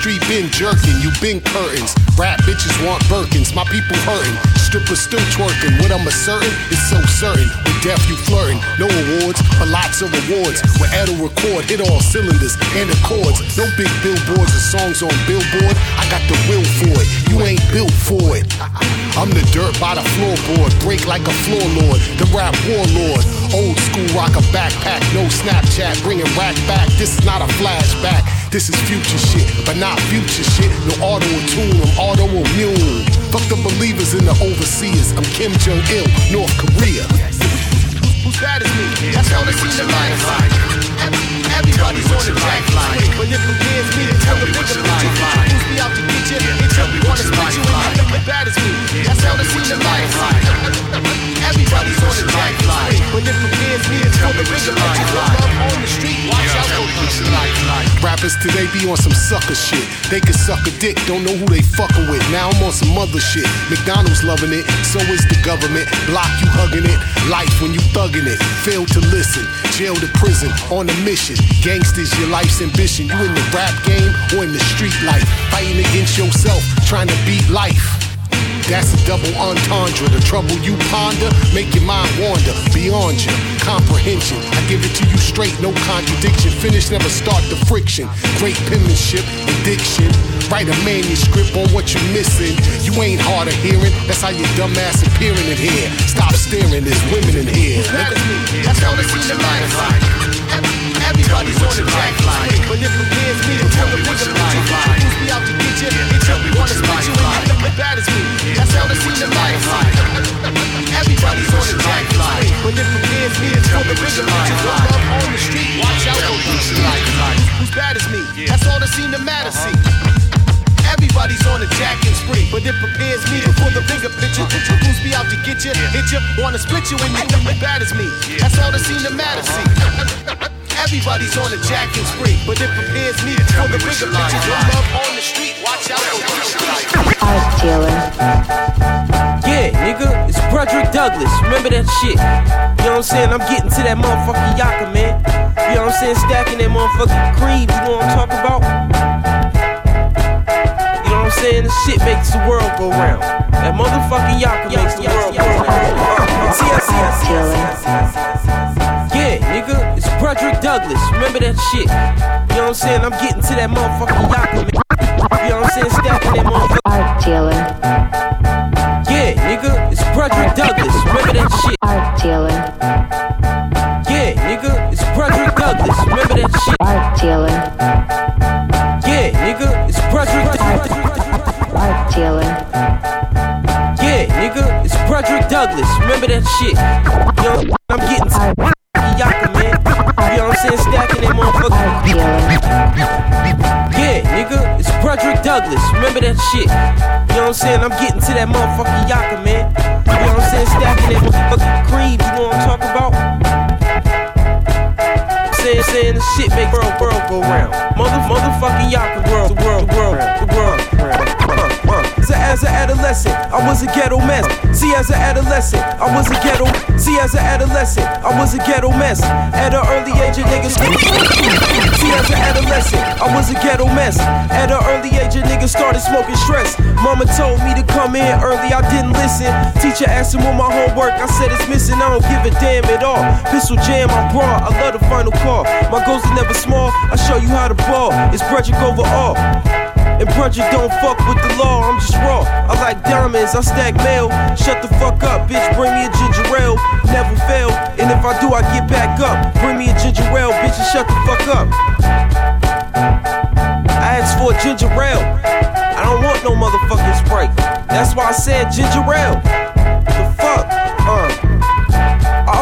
Industry been jerking, you been curtains. Rap bitches want Birkins, my people hurting. Strippers still twerking, what I'm asserting is so certain. With death you flirting, no awards, but lots of rewards. Where Ed'll record, hit all cylinders and the chords. No big billboards or songs on Billboard, I got the will for it, you ain't built for it. I'm the dirt by the floorboard, break like a floor lord, the rap warlord. Old school rocker backpack, no Snapchat, bringing rack back. This is not a flashback, this is future shit, but not future shit. No auto tune, I'm autoimmune. Fuck the believers and the overseers. I'm Kim Jong Il, North Korea. Who's bad as me? That's all they seem to like. Everybody's on the jack line. But if it is me, to tell the bigger picture. Who's me out to get you? Wanna split you and you look bad as me. That's all they seem to like. Everybody's on the line. But if it me, tell the bigger picture. Love on the street, watch out for like. Rappers today be on some sucker shit. They can suck a dick, don't know who they fucking with. Now I'm on some other shit. McDonald's loving it, so is the government. Block you hugging it, life when you thugging it. Fail to listen, jail to prison, on a mission. Gangsters, your life's ambition. You in the rap game or in the street life? Fighting against yourself, trying to beat life. That's a double entendre. The trouble you ponder, make your mind wander beyond your comprehension. I give it to you straight, no contradiction. Finish, never start the friction. Great penmanship, addiction. Write a manuscript on what you're missing. You ain't hard of hearing, that's how your dumb ass appearing in here. Stop staring, there's women in here. That's all they seem to like. Everybody's on the jack line. But if it is me, tell the bigger picture. Who's me out to get you? They tell me wanna split you and you look bad as me. That's all they seem to like. Everybody's on the line. But if is me, tell the bigger picture. Love on the street, watch out like. Who's bad as me? That's all that seem to matter. See. Everybody's on a jacking spree, but it prepares me for the bigger picture. Who's be out to get you, hit you, wanna split you and you bad as me. That's all that seem to matter. See. Everybody's on a jacking spree, but it prepares me for the bigger picture. Your love on the street, watch out for pussy like. Art dealer. Yeah, nigga, it's Broderick Douglas. Remember that shit? You know what I'm saying? I'm getting to that motherfucking yaka, man. You know what I'm saying? Stacking that motherfucking cream. You know what I'm talking about? You know what I'm saying? The shit makes the world go round. That motherfucking Yaka makes the world go round. See, I see, I see, I see, I see. Yeah, nigga, it's Frederick Douglass. Remember that shit. You know what I'm saying? I'm getting to that motherfucking Yaka, man. You know what I'm saying? Stacking that motherfucker. Art dealer. Yeah, nigga, it's Frederick Douglass. Remember that shit. Art dealer. Yeah, nigga, it's Frederick Douglass. Remember that shit. Art dealer. Yeah, nigga, it's Frederick Douglass. Art dealer. Yeah, nigga, it's Frederick Douglass. Remember that shit. Yo, Douglass. Remember that shit. You know what I'm saying? I'm getting to that motherfucking Yaka, man. You know what I'm saying? Stacking that motherfucking cream. You know what I'm talking about? Saying, saying the shit make world, world go round. Mother, motherfucking Yaka world, the world, the world, the world. Uh. So as an adolescent, I was a ghetto mess. See, as an adolescent, I was a ghetto. See, as an adolescent, I was a ghetto mess. At an early age, a nigga. See, as an adolescent, I was a ghetto mess. At an early age, a nigga started smoking stress. Mama told me to come in early, I didn't listen. Teacher asked him what my homework, I said it's missing. I don't give a damn at all. Pistol jam, I'm broad. I love the final call. My goals are never small. I show you how to ball. It's project over Project don't fuck with the law, I'm just raw. I like diamonds, I stack mail. Shut the fuck up, bitch, bring me a ginger ale. Never fail, and if I do, I get back up. Bring me a ginger ale, bitch, and shut the fuck up. I asked for a ginger ale. I don't want no motherfucking Sprite. That's why I said ginger ale. The fuck?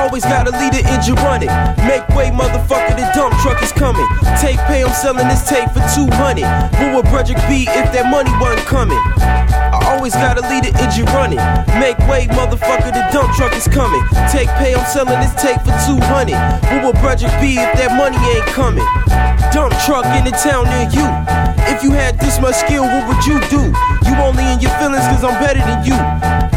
Always gotta lead the engine running. Make way, motherfucker, the dump truck is coming. Take pay, I'm selling this tape for 200. What would Bredrick be if that money wasn't coming? I always gotta lead the engine running. Make way, motherfucker, the dump truck is coming. Take pay, I'm selling this tape for 200. What would Bredrick be if that money ain't coming? Dump truck in the town near you. If you had this much skill, what would you do? You only in your feelings cause I'm better than you.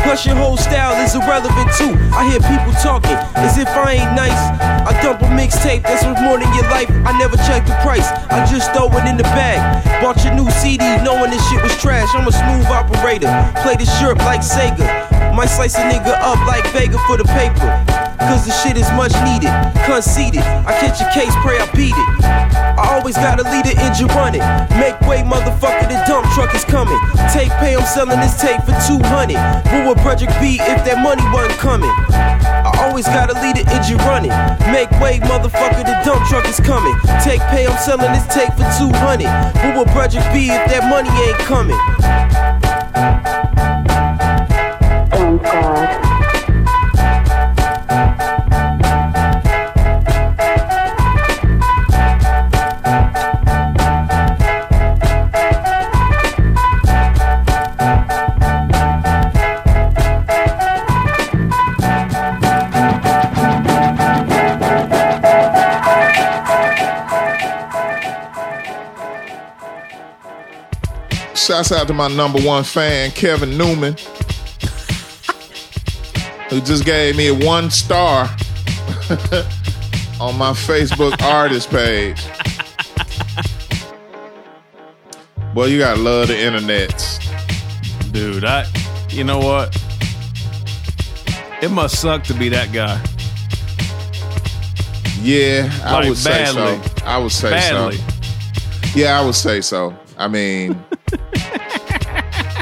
Plus your whole style is irrelevant too. I hear people talking as if I ain't nice. I dump a mixtape that's worth more than your life. I never check the price. I just throw it in the bag. Bought your new CD knowing this shit was trash. I'm a smooth operator. Play the shirt like Sega. Might slice a nigga up like Vega for the paper. Cause the shit is much needed. Conceited. I catch a case, pray I beat it. I always gotta lead the engine running. Make way, motherfucker, the dump truck is coming. Take pay, I'm selling this tape for 200. What would Bredrick be if that money wasn't coming? I always gotta lead the engine running. Make way, motherfucker, the dump truck is coming. Take pay, I'm selling this tape for 200. What would Bredrick be if that money ain't coming? Thank God. Shouts out to my number one fan, Kevin Newman, who just gave me a one star on my Facebook artist page. Boy, you gotta love the internet. Dude, I you know what? It must suck to be that guy. Yeah, I would badly. say so. I would say Badly. so. Yeah, I would say so. I mean,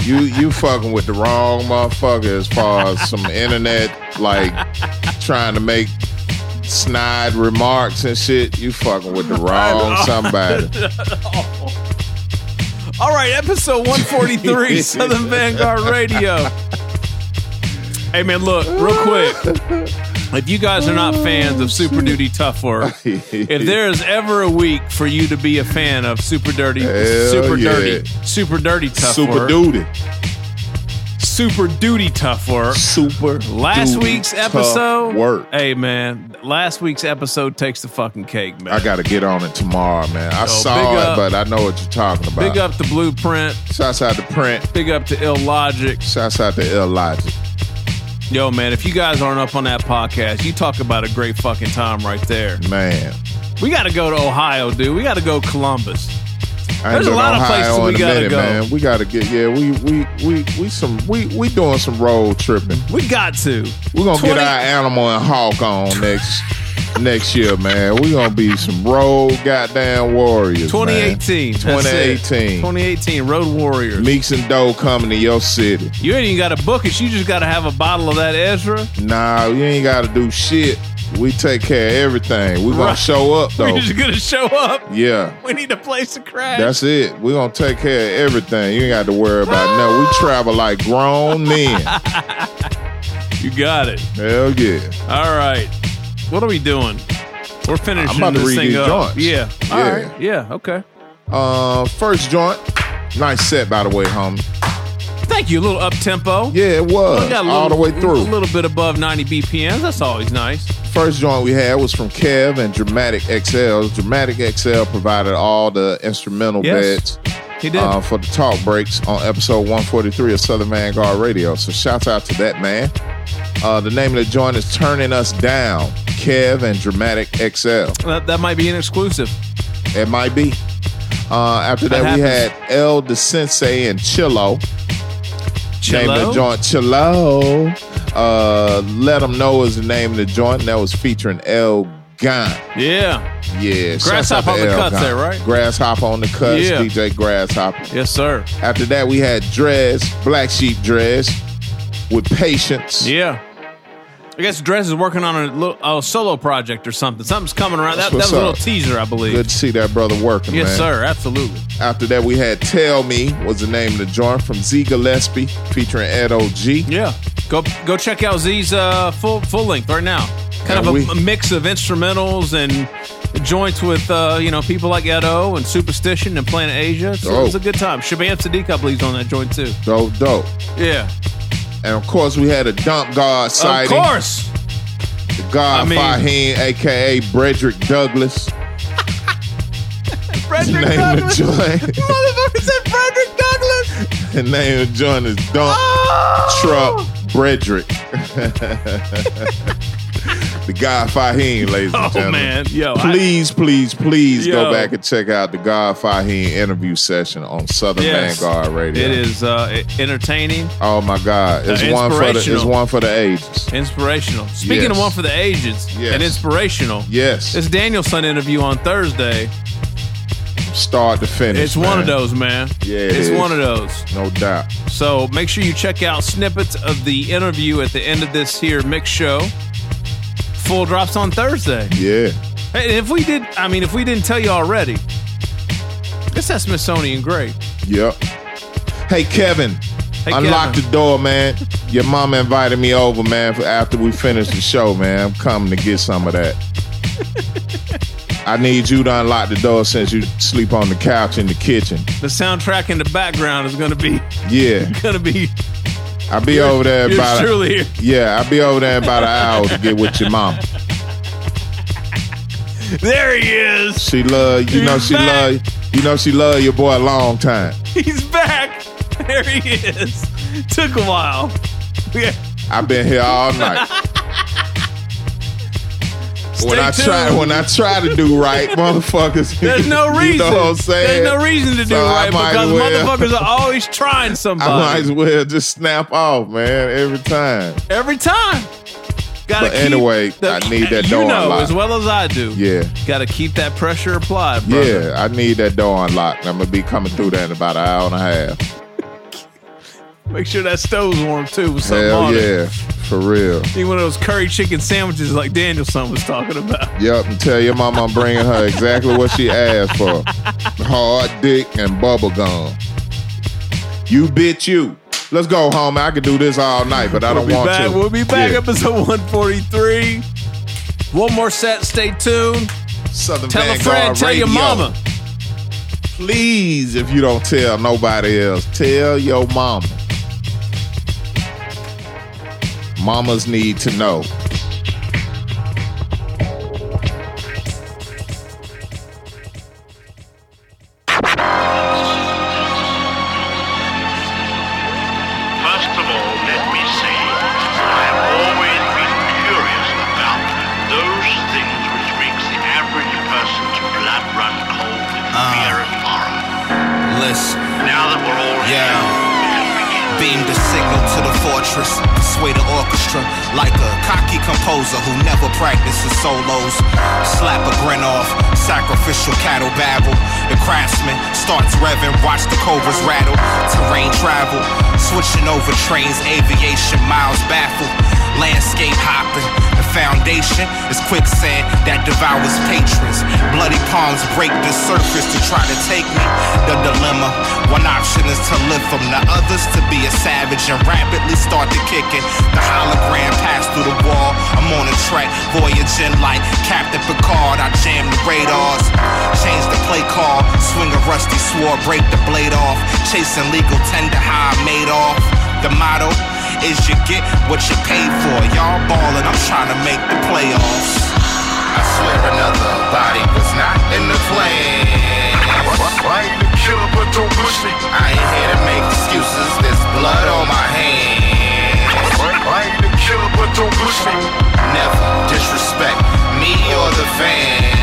you you fucking with the wrong motherfucker as far as some internet like trying to make snide remarks and shit. You fucking with the wrong somebody. All right, episode 143, Southern Vanguard Radio. Hey man, look, real quick. If you guys are not fans of Super Duty Tough Work, if there is ever a week for you to be a fan of Super Dirty, Hell Super yeah. Dirty, Super Dirty Tough Super Work, duty. Super Duty Tough Work, Super last duty week's tough episode, work. Hey man, last week's episode takes the fucking cake, man. I got to get on it tomorrow, man. I oh, So, saw big it, up- but I know what you're talking about. Big up the Blueprint. Shouts out to Print. Big up to Illogic. Shouts out to Illogic. Yo, man, if you guys aren't up on that podcast, you talk about a great fucking time right there. Man. We got to go to Ohio, dude. We got to go Columbus. There's a lot of places we gotta minute, go. Man. We gotta get yeah. We we we we some we we doing some road tripping. We got to. We're gonna 20 get our animal and hawk on next next year, man. We're gonna be some road goddamn warriors. 2018. That's it. 2018. 2018 Road Warriors. Meeks and Doe coming to your city. You ain't even got to book it. You just got to have a bottle of that Ezra. Nah, you ain't gotta do shit. We take care of everything. We're gonna show up though. We're just gonna show up. yeah. We need a place to crash. That's it. We're gonna take care of everything. You ain't got to worry about ah! nothing. We travel like grown men. you got it. Hell yeah. All right. What are we doing? We're finishing I'm about to this read thing these up. joints. Yeah. All Yeah. right. Yeah. Okay. Uh, first joint, nice set by the way, homie. Thank you. A little up tempo. Yeah, it was all the way through. A little bit above 90 BPMs. That's always nice. First joint we had was from Kev and Dramatic XL. Dramatic XL provided all the instrumental Yes, beds he did. Uh, for the talk breaks on episode 143 of Southern Vanguard Radio. So shouts out to that man. Uh, the name of the joint is Turning Us Down, Kev and Dramatic XL. That, that might be an exclusive. It might be. Uh, after that, That we had El Da Sensei and Chillo. Name of the joint Chillo. Uh, Let Them Know is the name of the joint. And that was featuring El Gun. Yeah. Yeah. Grasshopper on the cuts there, right? Grasshopper on the cuts. Yeah. DJ Grasshopper. Yes, sir. After that, we had Dres, Black Sheep Dres, with Patience. Yeah. I guess Dres is working on a, little, a solo project or something. Something's coming around. That, that was what's a little teaser, I believe. Good to see that brother working, yes, man. sir. Absolutely. After that, we had Tell Me was the name of the joint from Z Gillespie featuring Ed O.G. Yeah. Go go check out Z's uh, full full length right now. Kind And of a, we- a mix of instrumentals and joints with uh, you know people like Edo and Superstition and Planet Asia. So it was a good time. Shabaam Sahdeeq, I believe, is on that joint too. Dope, dope. Yeah. And of course, we had a dump guard sighting. Of course. The God I mean- Fahim, aka Brederick Douglas. Frederick name Douglas. of joint. Motherfucker said Frederick Douglas. the name of joint is Dump Oh! Truck Brederick. the God Fahim, ladies and Oh, gentlemen. man. Yo, I- please, please, please Yo. go back and check out the God Fahim interview session on Southern Yes. Vanguard Radio. It is uh, entertaining, Oh my God! It's Uh, one for the it's one for the ages. inspirational. Speaking Yes. of one for the ages Yes. and inspirational, Yes, this Daniel Son interview on Thursday. start to finish. It's one of those, man. Yeah, it it's is. one of those. No doubt. So make sure you check out snippets of the interview at the end of this here mix show. Full drops on Thursday. Yeah. Hey, if we did, I mean, if we didn't tell you already, it's that Smithsonian great. Yep. Hey Kevin, Hey, unlock Kevin. the door, man. Your mama invited me over, man. For after we finish the show, man. I'm coming to get some of that. I need you to unlock the door since you sleep on the couch in the kitchen. The soundtrack in the background is going to be Yeah, going to be. I'll be over there you're about surely yeah. I'll be over there in about an hour to get with your mom. There he is. She love you know she back. love you know she love your boy a long time. He's back. There he is. Took a while. Yeah. I've been here all night. when I try when I try to do right, motherfuckers. There's no reason. You know what I'm saying? There's no reason to do So right because well- motherfuckers are always trying something. I might as well just snap off, man, every time. Every time. Gotta But keep anyway, the- I need that you door know unlocked. as well as I do. Yeah. Gotta keep that pressure applied, brother. Yeah, I need that door unlocked. I'm gonna be coming through that in about an hour and a half. Make sure that stove's warm too with something Hell on it. yeah, for real. Eat one of those curry chicken sandwiches like Daniel Son was talking about. Yep, and tell your mama I'm bringing her exactly what she asked for: hard dick and bubble gum. You bitch, you. Let's go home. I could do this all night, but I we'll don't be want back. to. We'll be back. Yeah. Episode 143. One more set. Stay tuned. Southern Tell a Vanguard friend. Tell your Radio. mama. Please, if you don't tell nobody else, tell your mama. Mamas need to know. First of all, let me say, I have always been curious about those things which makes the average person's blood run cold with ah. fear and horror. bliss. Now that we're all Yeah. Beam the signal to the fortress, sway the orchestra like a cocky composer who never practices solos. Slap a grin off, sacrificial cattle babble. The craftsman starts revving, watch the cobras rattle. Terrain travel, switching over trains, aviation miles baffled. Landscape hopping, the foundation is quicksand devours patrons. Bloody palms break the surface to try to take me. The dilemma, one option is to live from the others to be a savage and rapidly start to kick it. The hologram passed through the wall. I'm on a track, voyaging like Captain Picard. I jam the radars, change the play call, swing a rusty sword, break the blade off. Chasing legal tender, how I made off. The motto is you get what you pay for. Y'all ballin', I'm trying to make the playoffs. I swear another body was not in the plan. I ain't a killer, but don't push me. I ain't here to make excuses. There's blood on my hands. I ain't a killer, but don't push me. Never disrespect me or the fans.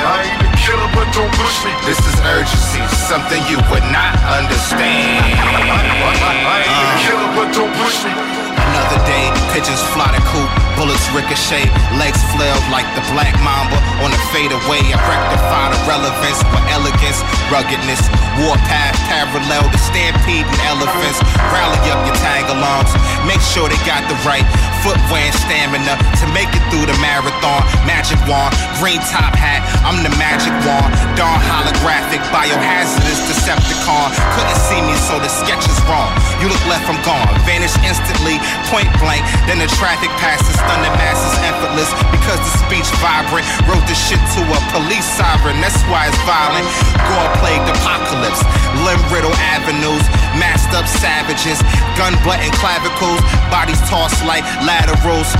I ain't a killer, but don't push me. This is urgency, something you would not understand. I ain't a killer, but don't push me. Another day, pigeons fly the coop, bullets ricochet, legs flailed like the black mamba on a fadeaway. I rectify the relevance for elegance, ruggedness, warpath parallel to stampeding elephants. Rally up your tag-alongs, make sure they got the right footwear and stamina to make it through the marathon. Magic wand, green top hat, I'm the magic wand. Dawn holographic, biohazardous Decepticon. Couldn't see me, so the sketch is wrong. You look left, I'm gone. Vanish instantly, point blank. Then the traffic passes, stun the masses effortless. Because the speech vibrant, wrote the shit to a police siren. That's why it's violent. Gore plagued apocalypse, limb riddle avenues, masked up savages, gun button clavicles, bodies tossed like laterals.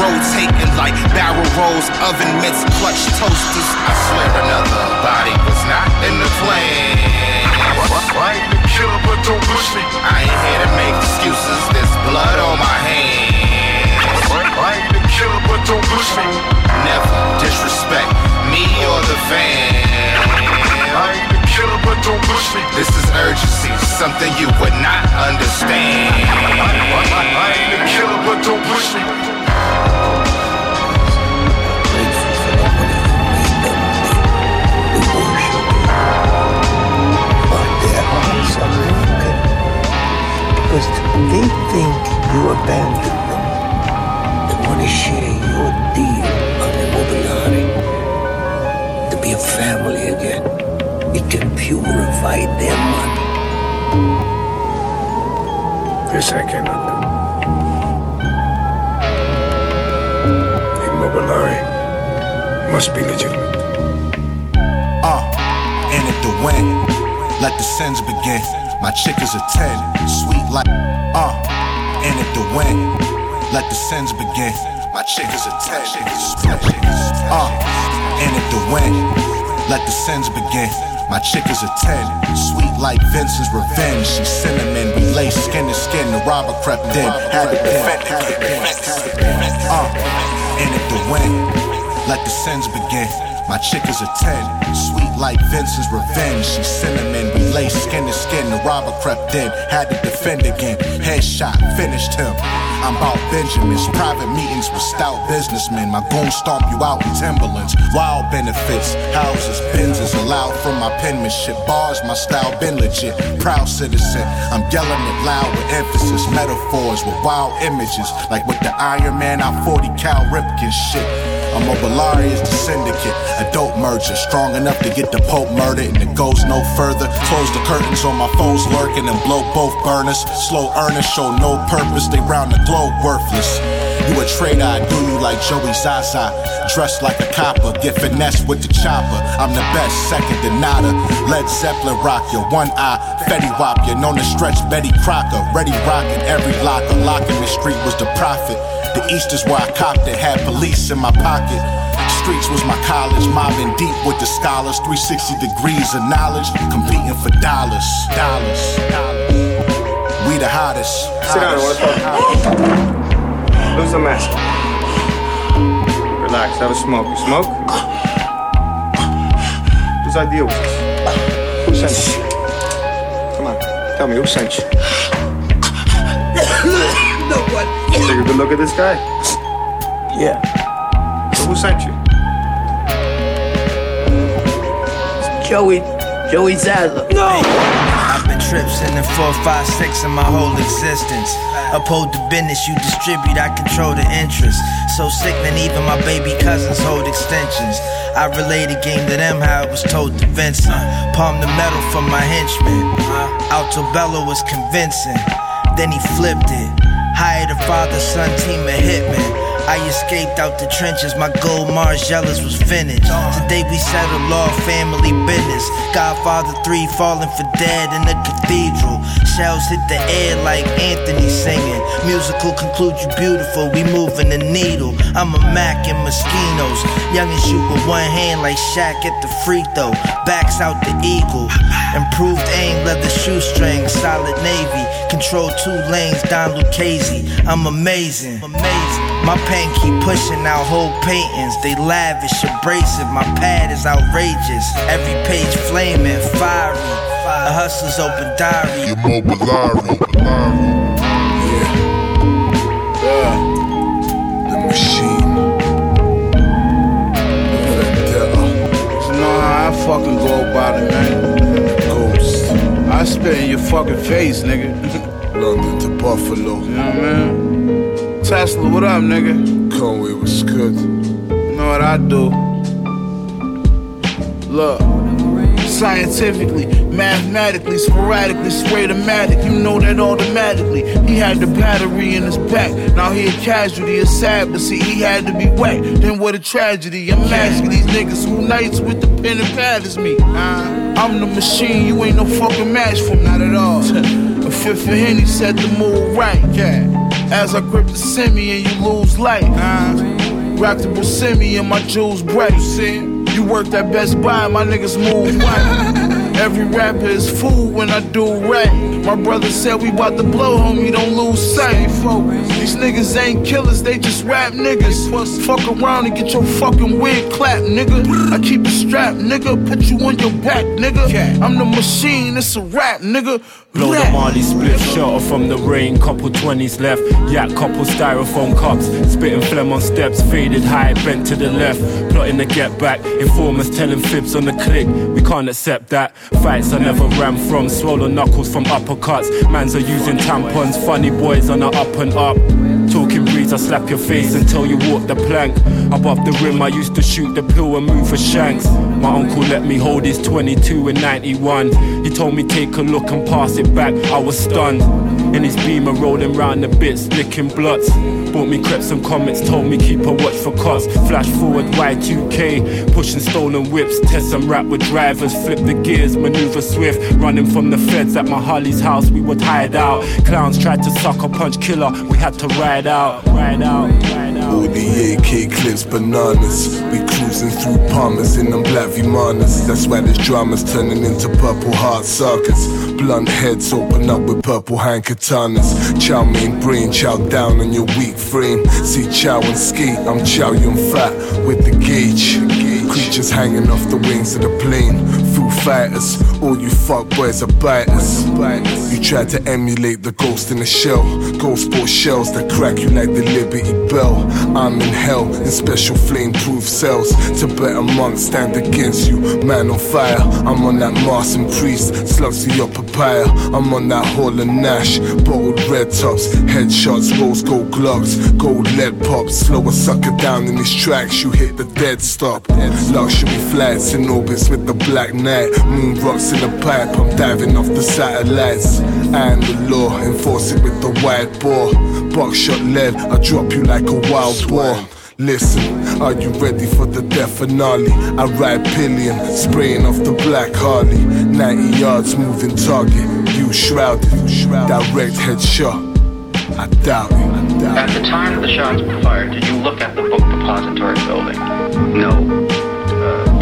Rotating like barrel rolls, oven mitts, clutch toasters. I swear another body was not in the plan. I ain't a killer, but don't push me. I ain't here to make excuses. There's blood on my hands. But don't push me. Never disrespect me or the fans. I ain't a killer, but don't push me. This is urgency, something you would not understand. I ain't a killer, but don't push me. Because they think you abandoned share your deal on the Mobilari. To be a family again. It can purify their money. This I cannot do. Immobiliare must be legitimate. Uh, and if the win, let the sins begin. My chick is a 10, sweet like, uh, and if the win, let the sins begin. My chick is a 10, sweet, uh, and if the win, let the sins begin. My chick is a 10, sweet like Vincent's revenge. She's cinnamon, we lay skin to skin. The robber crept in, had it. Uh, and if the win, let the sins begin. My chick is a 10, sweet like Vincent's revenge. She's cinnamon, we lay skin to skin. The robber crept in, had to defend again. Headshot, finished him. I'm about Benjamins, private meetings with stout businessmen. My goons stomp you out in Timberlands. Wild benefits, houses, Benzes allowed from my penmanship. Bars, my style been legit. Proud citizen, I'm yelling it loud with emphasis. Metaphors with wild images, like with the Iron Man, I 40 cal Ripken shit. I'm a the syndicate, a dope merger, strong enough to get the Pope murdered, and it goes no further. Close the curtains on my phones lurking and blow both burners. Slow earnest, show no purpose, they round the globe worthless. You a traitor, I do you like Joey Zaza. Dressed like a copper, get finesse with the chopper. I'm the best, second to nada. Led Zeppelin rock you, one eye, Fetty Wap you. Known to stretch Betty Crocker. Ready rockin' every locker. Locking the street was the profit. The East is where I copped it, had police in my pocket. Streets was my college, mobbing deep with the scholars. 360 degrees of knowledge, competing for dollars. Dollars. We the hottest. Sit down, I. Lose the mask. Relax, have a smoke. You smoke? Whose idea was this? Who sent you? Come on, Tell me, who sent you? Nobody. Take a good look at this guy. Yeah. So who sent you? Joey. Joey Zaza. No! I've been trips in the four, five, six in my whole existence. Uphold the business you distribute, I control the interest. So sickening, even my baby cousins hold extensions. I relay the game to them how it was told to Vincent. Palm the medal from my henchman. Uh-huh. Alto Bello was convincing. Then he flipped it. Hired a father son team of hitmen. I escaped out the trenches, my gold Margielas was finished. Today we settled law, family business. Godfather 3 falling for dead in the cathedral. Shells hit the air like Anthony singing. Musical conclude you beautiful, we moving the needle. I'm a Mac in Moschino's. Young and shoot with one hand like Shaq at the free throw. Backs out the eagle. Improved aim, leather shoestring, solid navy. Control two lanes, Don Lucchese. I'm amazing. amazing. My pen keep pushing out whole paintings. They lavish, abrasive. My pad is outrageous. Every page flaming, fiery. A hustler's open diary. The machine. The vendetta. You know how I fucking go about it, man. Ghost. I spit in your fucking face, nigga. London to Buffalo. You know what I mean? Tesla, what up, nigga? Conway was good. You know what I do? Look, scientifically, mathematically, sporadically, spraytomatic. You know that automatically. He had the battery in his back. Now he a casualty, a sad, but see, he had to be wet. Then what a tragedy. I'm asking these niggas who nights with the pen and pad is me. Uh, I'm the machine, you ain't no fucking match for me. Not at all. a fifth of Henny set the mood right. Yeah. As I grip the semi and you lose light. Uh, rock the Buscemi and my jewels bright. You see? You worked at Best Buy, my niggas move right. Every rapper is fool when I do rap. My brother said we bout to blow, homie, don't lose sight. These niggas ain't killers, they just rap niggas. Fuck around and get your fucking wig clapped, nigga. I keep it strap, nigga. Put you on your back, nigga. I'm the machine, it's a rap, nigga. Blow the. Marley split shelter from the rain, couple 20s left. Yak, couple styrofoam cups, spitting phlegm on steps, faded high, bent to the left. Plotting to get back, informers telling fibs on the click. We can't accept that. Fights I never ran from, swollen knuckles from uppercuts. Mans are using tampons, funny boys on the up and up. Talking I slap your face until you walk the plank. Above the rim, I used to shoot the pill and move for shanks. My uncle let me hold his 22 in 91. He told me take a look and pass it back. I was stunned. In his beamer rolling round the bits, licking bloods. Bought me creps and comments, told me keep a watch for cuts. Flash forward Y2K, pushing stolen whips, test and rap with drivers, flip the gears, maneuver swift. Running from the feds at my Harley's house, we would hide out. Clowns tried to sucker punch killer, we had to ride out, ride out, ride out. All the AK clips, bananas. We cruising through Palmers in them black Vimanas. That's why this drama's turning into purple heart sockets. Blunt heads open up with purple hand katanas. Chow mein brain, chow down on your weak frame. See chow and skate, I'm chow young fat with the gauge. Creatures hanging off the wings of the plane. Foo fighters, all you fuck boys are biters. You try to emulate the ghost in the shell. Ghost sport shells that crack you like the Liberty Bell. I'm in hell in special flame proof cells. To monks stand against you. Man on fire, I'm on that Mars and Priest. Slugs to your papaya, I'm on that Hall and Nash. Bottled red tops, headshots, rose gold gloves, gold lead pops. Slow a sucker down in these tracks, you hit the dead stop. Luxury flats in orbits with the black night. Moon rocks in the pipe, I'm diving off the satellites. And the law, enforce it with the white bore. Buckshot lead, I drop you like a wild boar. Listen, are you ready for the death finale? I ride pillion, spraying off the black Harley. 90 yards moving target, you shrouded, direct headshot. I doubt it. At the time the shots were fired, did you look at the book depository building? No.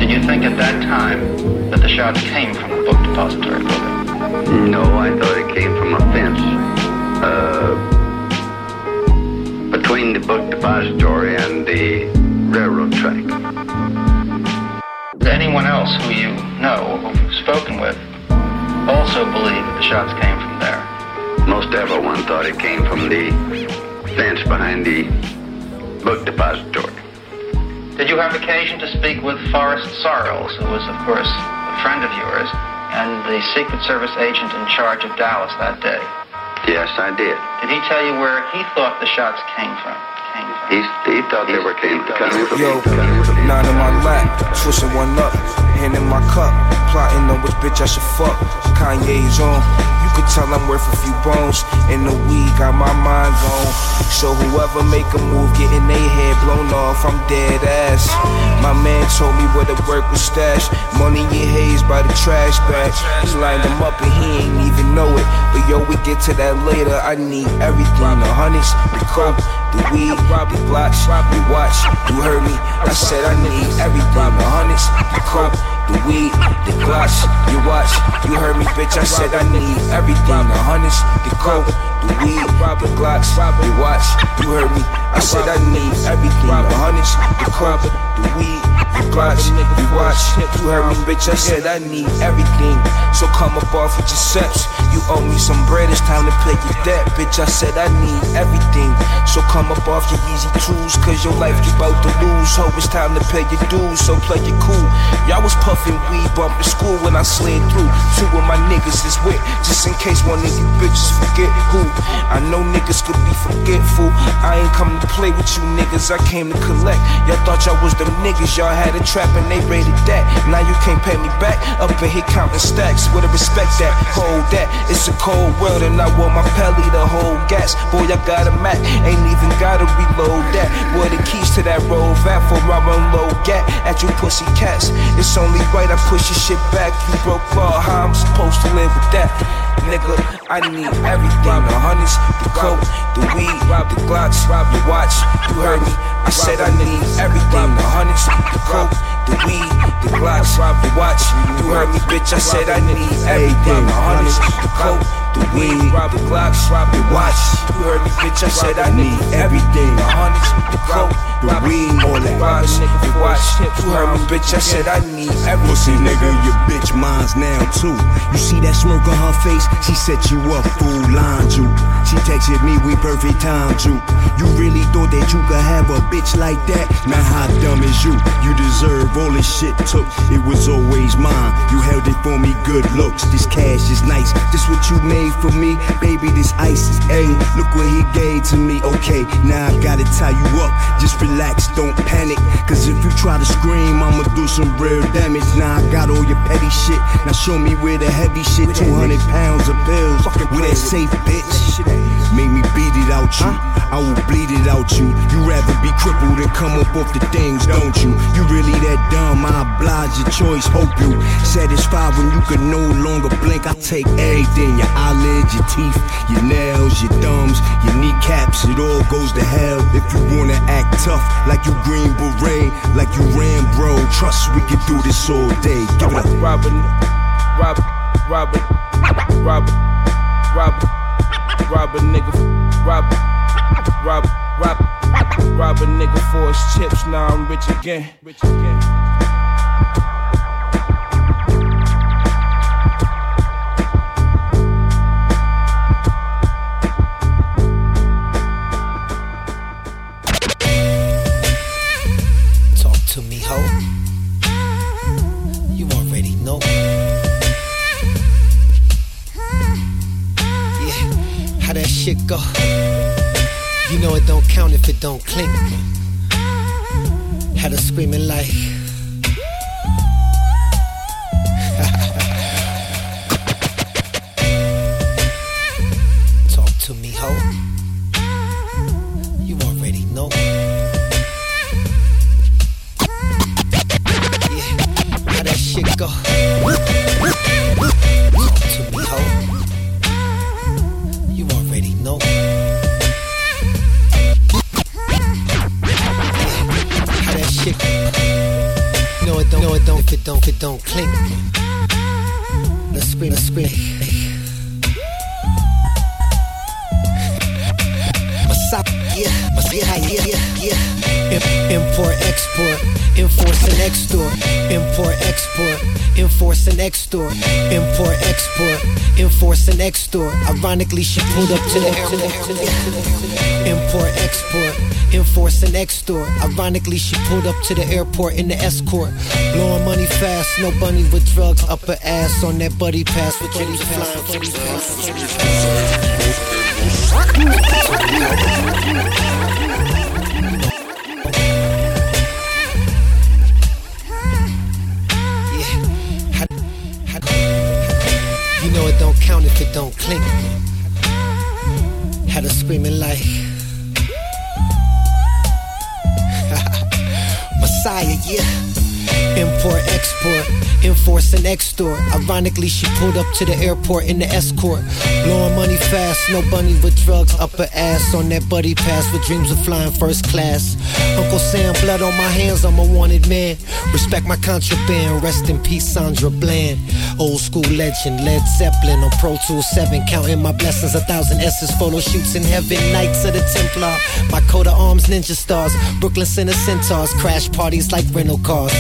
Did you think at that time that the shots came from the book depository building? No, I thought it came from a fence. Uh, between the book depository and the railroad track. Anyone else who you know, or who you've spoken with, also believe that the shots came from there. Most everyone thought it came from the fence behind the book depository. Did you have occasion to speak with Forrest Sorrels, who was, of course, a friend of yours, and the Secret Service agent in charge of Dallas that day? Yes, I did. Did he tell you where he thought the shots came from? Came from? He, he thought they were came, coming from Yo, nine in my lap, swishing one up, hand in my cup, plotting on which bitch I should fuck. Kanye's on. Could tell I'm worth a few bones. In the weed, got my mind gone. So whoever make a move, getting they head blown off, I'm dead ass. My man told me where the work was stashed. Money in haze by the trash bag. He lined them up and he ain't even know it. But yo, we get to that later. I need everything. The honeys, the coke, the weed, the blocks, the watch. You heard me. I said I need everything. The honeys, the coke, the weed, the glocks, your watch. You heard me, bitch. I said I need everything. The honeys, the coke, the weed, the glocks, your watch. You heard me. I said I need everything. The honeys, the coke, the weed, the glocks, your watch. You heard me, bitch. I said I need everything. So come up off with your steps. You owe me some bread. It's time to pay your debt, bitch. I said I need everything. So come up off your easy tools, cause your life you about to lose. Hope it's time to pay your dues, so play it cool. Y'all was puffing weed, bumping school when I slid through. Two of my niggas is with, just in case one of you bitches forget who. I know niggas could be forgetful. I ain't come to play with you niggas, I came to collect. Y'all thought y'all was them niggas, y'all had a trap and they rated that. Now you can't pay me back, up in here counting stacks. With a respect that, hold that. It's a cold world and I want my pelly to hold gas. Boy, I got a Mac, ain't even gotta reload that. Where the keys to that roll back for I unload gat at you pussy cats. It's only right I push your shit back. You broke law, how I'm supposed to live with that? Nigga, I need everything. The honeys, the coke, the weed, the glocks, your watch. You heard me. I said I need everything. The honeys, the coke, the weed, the glocks, your watch. You heard me, bitch. I said I need everything. The honeys, the coke, the weed, the glocks, your watch. You heard me, bitch. I said I need everything. The honeys, the coke, the weed, all that glocks, your watch. You heard me, bitch. I said I need everything. Pussy nigga, your bitch mine's now too. You see that smirk on her face? She set you up, fool, lined you. She texted me, we perfect time you. You really thought that you could have a bitch like that? Now how dumb is you? You deserve all this shit took. It was always mine. You held it for me, good looks. This cash is nice. This what you made for me, baby. This ice is a. Look what he gave to me. Okay, now I gotta tie you up. Just relax, don't panic. Cause if you try to scream, I'ma do some real damage. Now I got all your petty shit. Now show me where the heavy shit. 200 pounds of pills. With that safe bitch. Make me beat it out you. I will bleed it out you. You rather be crippled than come up off the things, don't you? You really that dumb, I oblige your choice. Hope you satisfied when you can no longer blink. I take everything your eyelids, your teeth, your nails, your thumbs, your kneecaps. It all goes to hell if you wanna act tough like you Green Beret, like you Rambo. Trust we can do this all day. Give it up. Robin, Robin, Robin, Robin, Robin, Robin, nigga, Robin, Robin, Robin, Robin, nigga for his chips. Now I'm rich again. Rich again. Shit go? You know it don't count if it don't clink. Had her screaming like. Extort. Import, export, enforce and extort. Ironically, she pulled up to the airport. Import, export, enforce and extort. Ironically, she pulled up to the airport in the escort. Blowing money fast, no bunny with drugs up her ass on that buddy pass with dreams flying. It don't clink. Had her screaming like Messiah, yeah. Import, export, enforce and extort. Ironically, she pulled up to the airport in the escort. Blowing money fast, no bunny with drugs up her ass on that buddy pass with dreams of flying first class. Uncle Sam, blood on my hands, I'm a wanted man. Respect my contraband, rest in peace, Sandra Bland. Old school legend, Led Zeppelin on Pro Tool 7. Counting my blessings, a thousand S's, photo shoots in heaven. Knights of the Templar, my coat of arms, ninja stars. Brooklyn Center Centaurs, crash parties like rental cars.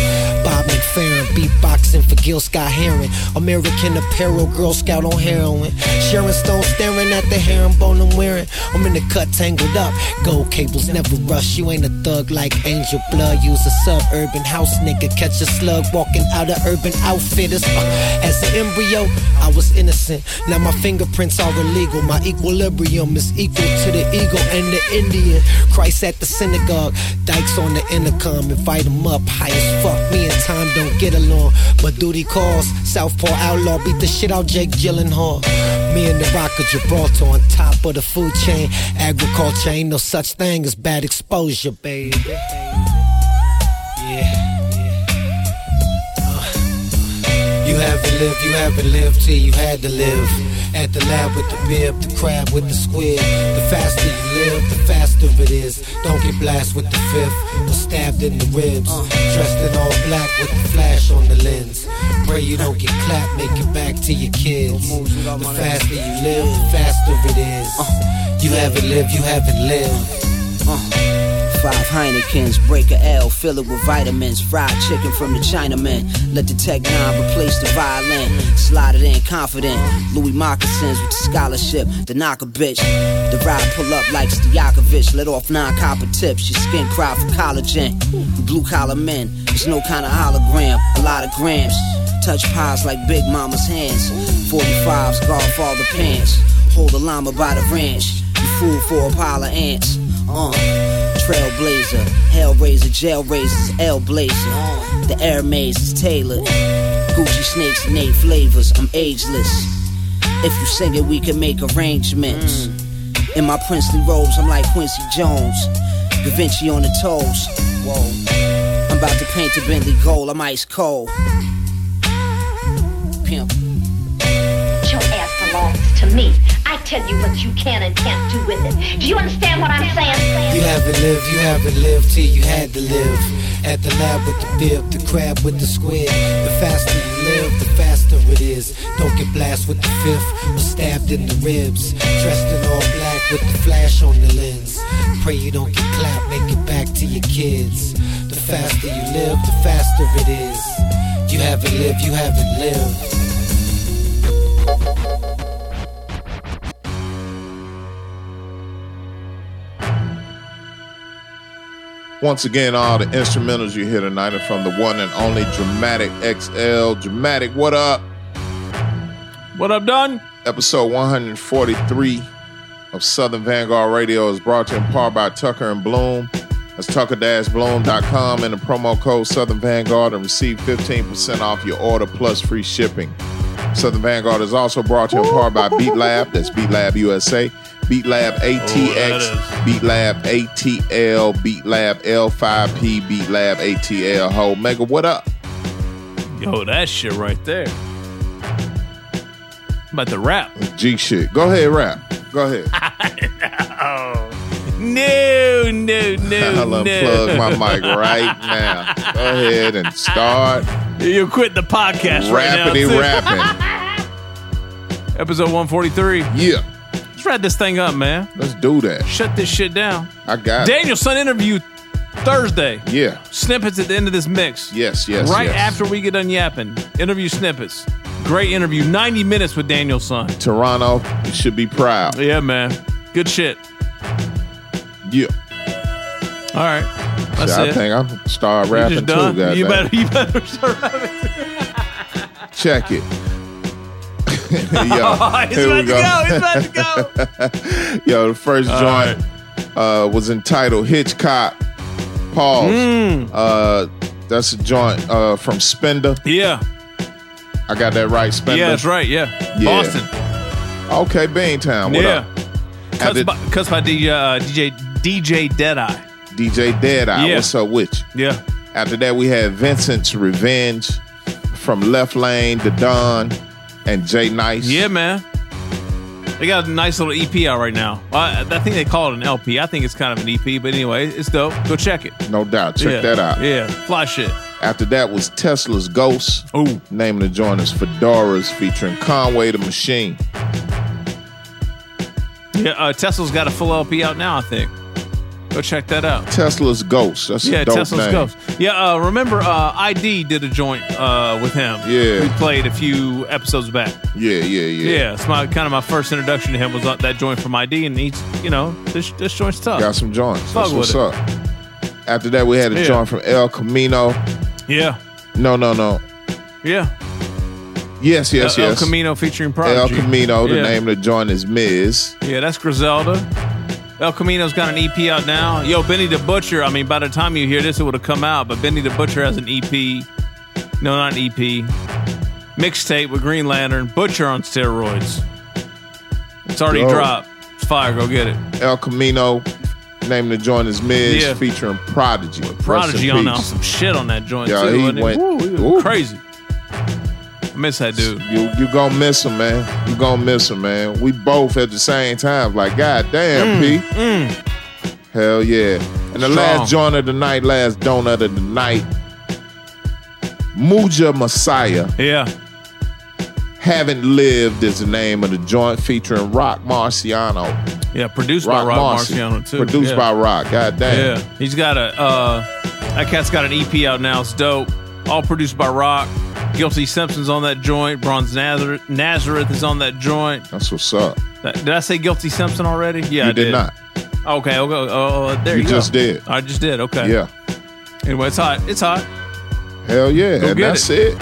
Bob McFerrin, beatboxing for Gil Scott Heron. American Apparel, Girl Scout on heroin. Sharon Stone staring at the herringbone I'm wearing. I'm in the cut, tangled up. Gold cables never rush. You ain't a thug like Angel Blood. Use a suburban house nigga. Catch a slug walking out of urban outfitters. Uh, as an embryo, I was innocent. Now my fingerprints are illegal. My equilibrium is equal to the eagle and the Indian. Christ at the synagogue. Dykes on the intercom. Invite him up. High as fuck. Me and time don't get along. But duty calls. Southpaw outlaw. Beat the shit out Jake Gyllenhaal. Me and the Rock of Gibraltar on top of the food chain. Agriculture ain't no such thing as bad exposure, baby. Yeah. Uh, you haven't lived, you haven't lived till you had to live. At the lab with the bib, the crab with the squid. The faster you live, the faster it is. Don't get blasted with the fifth or stabbed in the ribs. Dressed in all black with the flash on the lens. Pray you don't get clapped, make it back to your kids. The faster you live, the faster it is. You haven't lived, you haven't lived. Five Heinekens, break a L, fill it with vitamins. Fried chicken from the Chinaman. Let the Tech 9 replace the violin. Slide it in confident. Louis moccasins with the scholarship. The knock a bitch. The ride pull up like Stojakovic. Let off non copper tips. Your skin cry for collagen. Blue collar men. It's no kind of hologram. A lot of grams. Touch pies like Big Mama's hands. 45s, golf all the pants. Hold a llama by the ranch. You fool for a pile of ants. Uh. Trailblazer, Hellraiser, Jail Raisers, L Blazer. The Air Maze is tailored. Gucci snakes and eight flavors. I'm ageless. If you sing it, we can make arrangements. In my princely robes, I'm like Quincy Jones. Da Vinci on the toes. Whoa. I'm about to paint a Bentley gold. I'm ice cold. Pimp. Your ass belongs to me. I tell you what you can and can't do with it. Do you understand what I'm saying? You haven't lived, you haven't lived till you had to live. At the lab with the bib, the crab with the squid. The faster you live, the faster it is. Don't get blasted with the fifth or stabbed in the ribs. Dressed in all black with the flash on the lens. Pray you don't get clapped, make it back to your kids. The faster you live, the faster it is. You haven't lived, you haven't lived. Once again, all the instrumentals you hear tonight are from the one and only Dramatic XL. Dramatic, what up? What up, Don? Episode 143 of Southern Vanguard Radio is brought to you in part by Tucker and Bloom. That's tucker-bloom.com and the promo code Southern Vanguard and receive 15% off your order plus free shipping. Southern Vanguard is also brought to you in part by Beat Lab. That's Beat Lab USA. Beat Lab ATX, Beat Lab ATL, Beat Lab L5P, Beat Lab ATL. Ho, Mega, what up? Yo, that shit right there. I'm about to rap. G shit. Go ahead, rap. Go ahead. No, no, no, I'll no. unplug my mic right now. Go ahead and start You quit the podcast right now. rappity rapping. Episode 143. Yeah. Let's wrap this thing up, man. Let's do that. Shut this shit down. I got it. Daniel Son interview Thursday. Yeah. Snippets at the end of this mix. Yes, yes, Right yes. after we get done yapping. Interview snippets. Great interview. 90 minutes with Daniel Son. Toronto, you should be proud. Yeah, man. Good shit. Yeah. All right. That's Shit, I it. think I'm start rapping too. You better, you better start rapping. Check it. Yo, He's here we about to go. He's about to go. Yo, the first All joint uh, was entitled Hitchcock. Pause. Mm. Uh, that's a joint uh, from Spender. Yeah. I got that right, Spender. Yeah, that's right. Yeah. Yeah. Boston. Okay, Beantown. What yeah. up? Cuts by, by DJ, uh, DJ, DJ Deadeye. DJ Deadeye. Yeah. What's up with you? Yeah. After that, we had Vincent's Revenge from Left Lane, The Don, and Jay Nice. Yeah, man. They got a nice little EP out right now. I, I think they call it an LP. I think it's kind of an EP, but anyway, it's dope. Go check it. No doubt. Check Yeah. that out. Yeah, fly shit. After that was Tesla's Ghost. Ooh. Name of the joint is Fedoras featuring Conway the Machine. Yeah, uh, Tesla's got a full LP out now, I think. Go check that out. Tesla's Ghost. That's yeah, a dope Tesla's name. Ghost. Yeah, uh, remember uh, ID did a joint uh, with him. Yeah. we played a few episodes back. Yeah, yeah, yeah. Yeah, it's my kind of my first introduction to him was that joint from ID, and he's you know this this joint's tough. Got some joints. Fuck That's what's with up. After that, we had a Yeah. joint from El Camino. Yeah, No, no, no. yeah. Yes, yes, El, yes. El Camino featuring Prodigy. El Camino. The Yeah. name of the joint is Miz. Yeah, that's Griselda. El Camino's got an EP out now. Yo, Benny the Butcher. I mean, by the time you hear this, it would have come out. But Benny the Butcher has an EP. No, not an EP. Mixtape with Green Lantern. Butcher on steroids. It's already Yo. dropped. It's fire. Go get it. El Camino. Name the joint is Miz Yeah. featuring Prodigy. Prodigy on, some shit on that joint Yeah, too. he went- Woo, he Ooh. crazy. Miss that dude. You you gonna miss him, man. You gonna miss him, man. We both at the same time, like, God damn, P. Mm. Hell yeah. And the Strong. last joint of the night, last donut of the night, Muja Messiah. Yeah. Haven't Lived is the name of the joint featuring Rock Marciano. Yeah, produced Rock by Rock Marcy. Marciano too. Produced Yeah. by Rock. God damn. Yeah, he's got a uh, that cat's got an EP out now. It's dope. All produced by Rock. Guilty Simpson's on that joint. Bronze Nazareth, Nazareth is on that joint. That's what's up. That- did I say Guilty Simpson already? Yeah, you I did, not. Okay, okay. Oh, oh, oh, there you, You go. just did. I just did. Okay. Yeah. Anyway, it's hot. It's hot. Hell yeah. Go and that's it.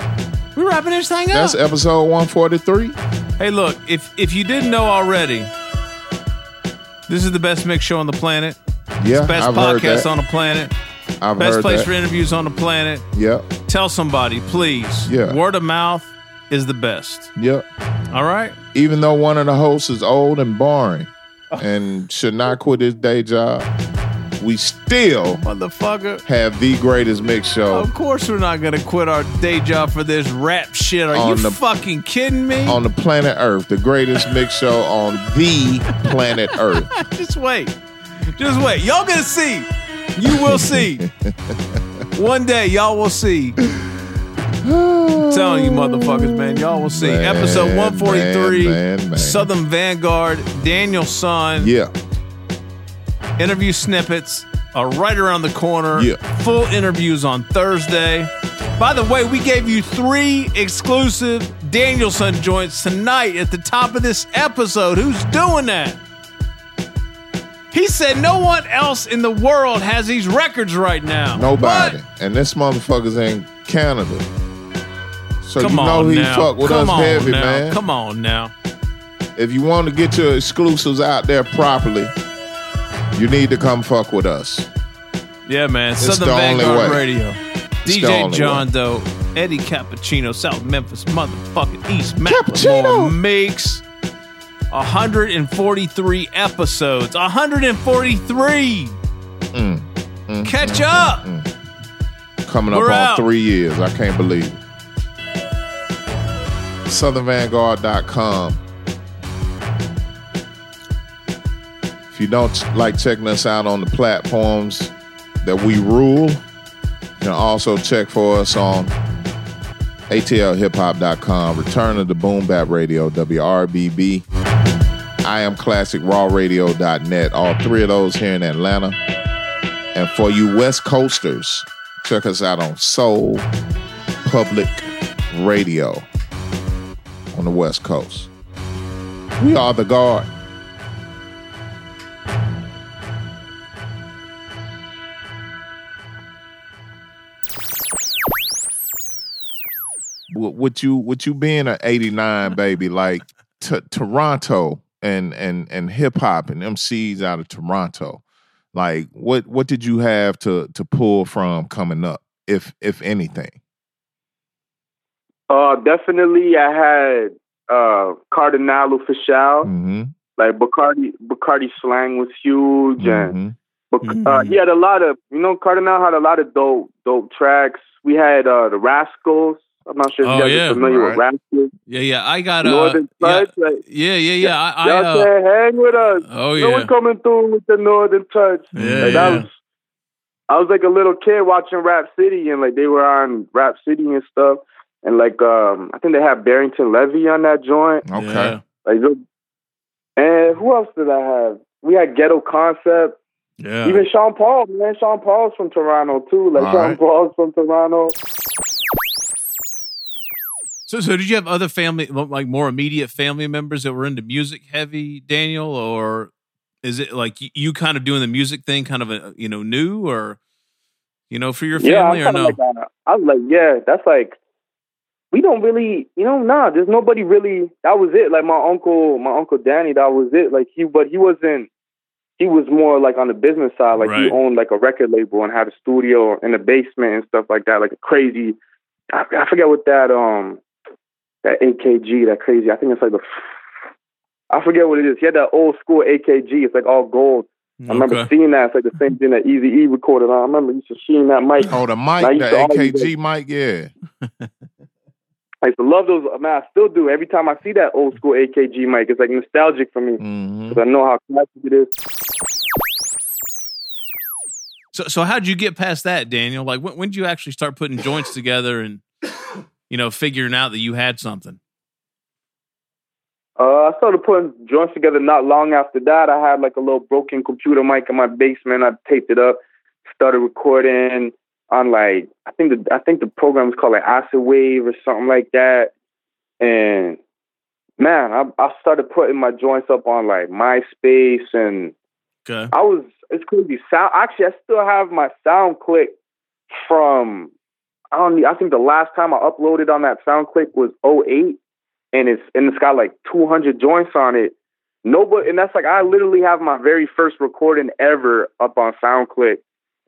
We're wrapping this thing up. That's episode 143. Hey, look, if if you didn't know already, this is the best mix show on the planet. Yeah, It's best I've podcast on the planet. I've best place that. for interviews on the planet. Yep. Tell somebody, please. Yeah. Word of mouth is the best. Yep. All right. Even though one of the hosts is old and boring and should not quit his day job, we still Motherfucker. have the greatest mix show Of course, we're not gonna quit our day job for this rap shit. Are you the- fucking kidding me? on the planet Earth, the greatest mix show on the planet Earth. Just wait. Just wait. Y'all gonna see. You will see. One day, y'all will see. I'm telling you, motherfuckers, man. Y'all will see. Man, Episode 143, man, man, man. Southern Vanguard, Daniel Son. Yeah. Interview snippets are right around the corner. Yeah. Full interviews on Thursday. By the way, we gave you three exclusive Daniel Son joints tonight at the top of this episode. Who's doing that? He said no one else in the world has these records right now. Nobody. And this motherfucker's in Canada. So Come you know he now. fuck with Come us heavy, now. man. Come on now. If you want to get your exclusives out there properly, you need to come fuck with us. Yeah, man. It's Southern Vanguard way. Radio. It's DJ John way. Doe, Eddie Cappuccino, South Memphis, motherfucking East Macklemore makes 143 episodes. 143. Mm, mm, Catch mm, up. mm, mm. Coming up We're on out. three years. I can't believe it. SouthernVanguard.com. If you don't like checking us out on the platforms that we rule, you can also check for us on ATLHipHop.com. Return of the Boom Bap Radio, WRBB. I am classicrawradio.net. All three of those here in Atlanta. And for you West Coasters, check us out on Soul Public Radio on the West Coast. We are the guard. With you, with you being an '89 baby, like t- Toronto and and and hip hop and MCs out of Toronto, like what what did you have to to pull from coming up, if if anything? Uh, definitely, I had uh Kardinal Offishall. Mm-hmm. Like Bakardi, Bakardi slang was huge, Mm-hmm. and Bac- uh, he had a lot of, you know, Cardinal had a lot of dope, dope tracks. We had uh the Rascalz. I'm not sure if Oh, you guys yeah. are familiar with Right. Rascalz. Yeah, yeah. I got uh, Northern yeah. Like, yeah, yeah, yeah. I, I y'all uh, hang with us. Oh, no yeah. one coming through with the Northern Touch. Yeah, like, yeah. was. I was like a little kid watching Rap City, and like they were on Rap City and stuff, and like um I think they had Barrington Levy on that joint. Okay. Like, and who else did I have? We had Ghetto Concept. Yeah. Even Sean Paul, man. Sean Paul's from Toronto too. Like All Sean right. Paul's from Toronto. So, so did you have other family, like more immediate family members that were into music heavy, Daniel, or is it like you, kind of doing the music thing, kind of a you know new, or you know for your family I'm or no? Like, I was like, yeah, that's like we don't really, you know, nah. There's nobody really. That was it. Like my uncle, my uncle Danny, that was it. Like he, but he wasn't. He was more like on the business side. Like he owned like a record label and had a studio in the basement and stuff like that. Like a crazy. I, I forget what that um that AKG that crazy. I think it's like the. I forget what it is. He had that old school AKG. It's like all gold. I remember seeing that. It's like the same thing that Easy E recorded on. I remember used to seeing that mic. Oh, the mic, the to always, like, AKG mic, yeah. I used to love those. Man, I still do. Every time I see that old school AKG mic, it's like nostalgic for me Mm-hmm. because I know how classic it is. So, so how'd you get past that, Daniel? Like, when when did you actually start putting joints together and you know figuring out that you had something? Uh, I started putting joints together not long after that. I had like a little broken computer mic in my basement. I taped it up, started recording on like I think the I think the program was called like Acid Wave or something like that. And man, I I started putting my joints up on like MySpace and Okay. I was it's crazy. Sound actually I still have my SoundClick from I don't I think the last time I uploaded on that SoundClick was 08 and it's and it's got like 200 joints on it. Nobody and that's like I literally have my very first recording ever up on SoundClick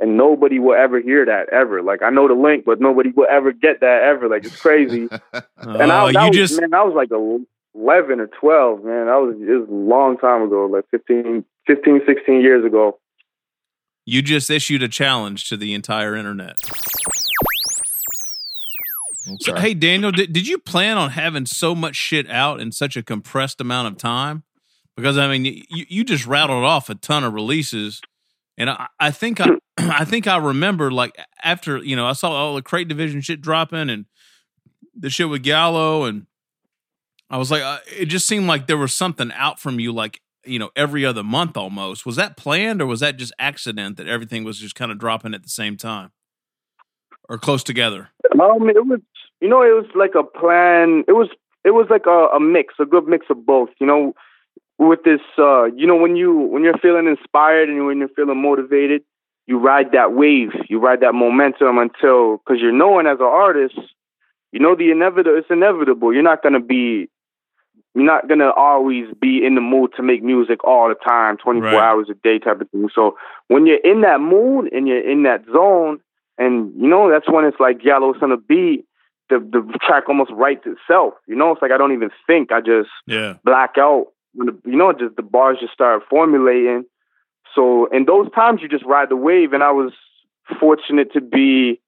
and nobody will ever hear that ever. Like I know the link, but nobody will ever get that ever. Like it's crazy. Uh, and I, Oh, you was, just man, I was like 11 or 12, man. That was it was a long time ago, like 15, 15, 16 years ago. you just issued a challenge to the entire internet. So, hey, Daniel, did, did you plan on having so much shit out in such a compressed amount of time? Because I mean, you, you just rattled off a ton of releases, and I, I think I, I think I remember like after you know I saw all the crate division shit dropping and the shit with Giallo, and I was like, uh, it just seemed like there was something out from you, like you know, every other month almost. Was that planned or was that just accident that everything was just kind of dropping at the same time or close together? Um, it was, you know, it was like a plan. It was, it was like a, a mix, a good mix of both. You know, with this, uh, you know, when you when you're feeling inspired and when you're feeling motivated, you ride that wave, you ride that momentum until because you're known as an artist. You know the inevitable. It's inevitable. You're not gonna be. You're not gonna always be in the mood to make music all the time, 24 Right. hours a day, type of thing. So when you're in that mood and you're in that zone, and you know that's when it's like yellow on a beat. The the track almost writes itself. You know, it's like I don't even think. I just Yeah. black out. When the, you know, just the bars just start formulating. So in those times, you just ride the wave. And I was fortunate to be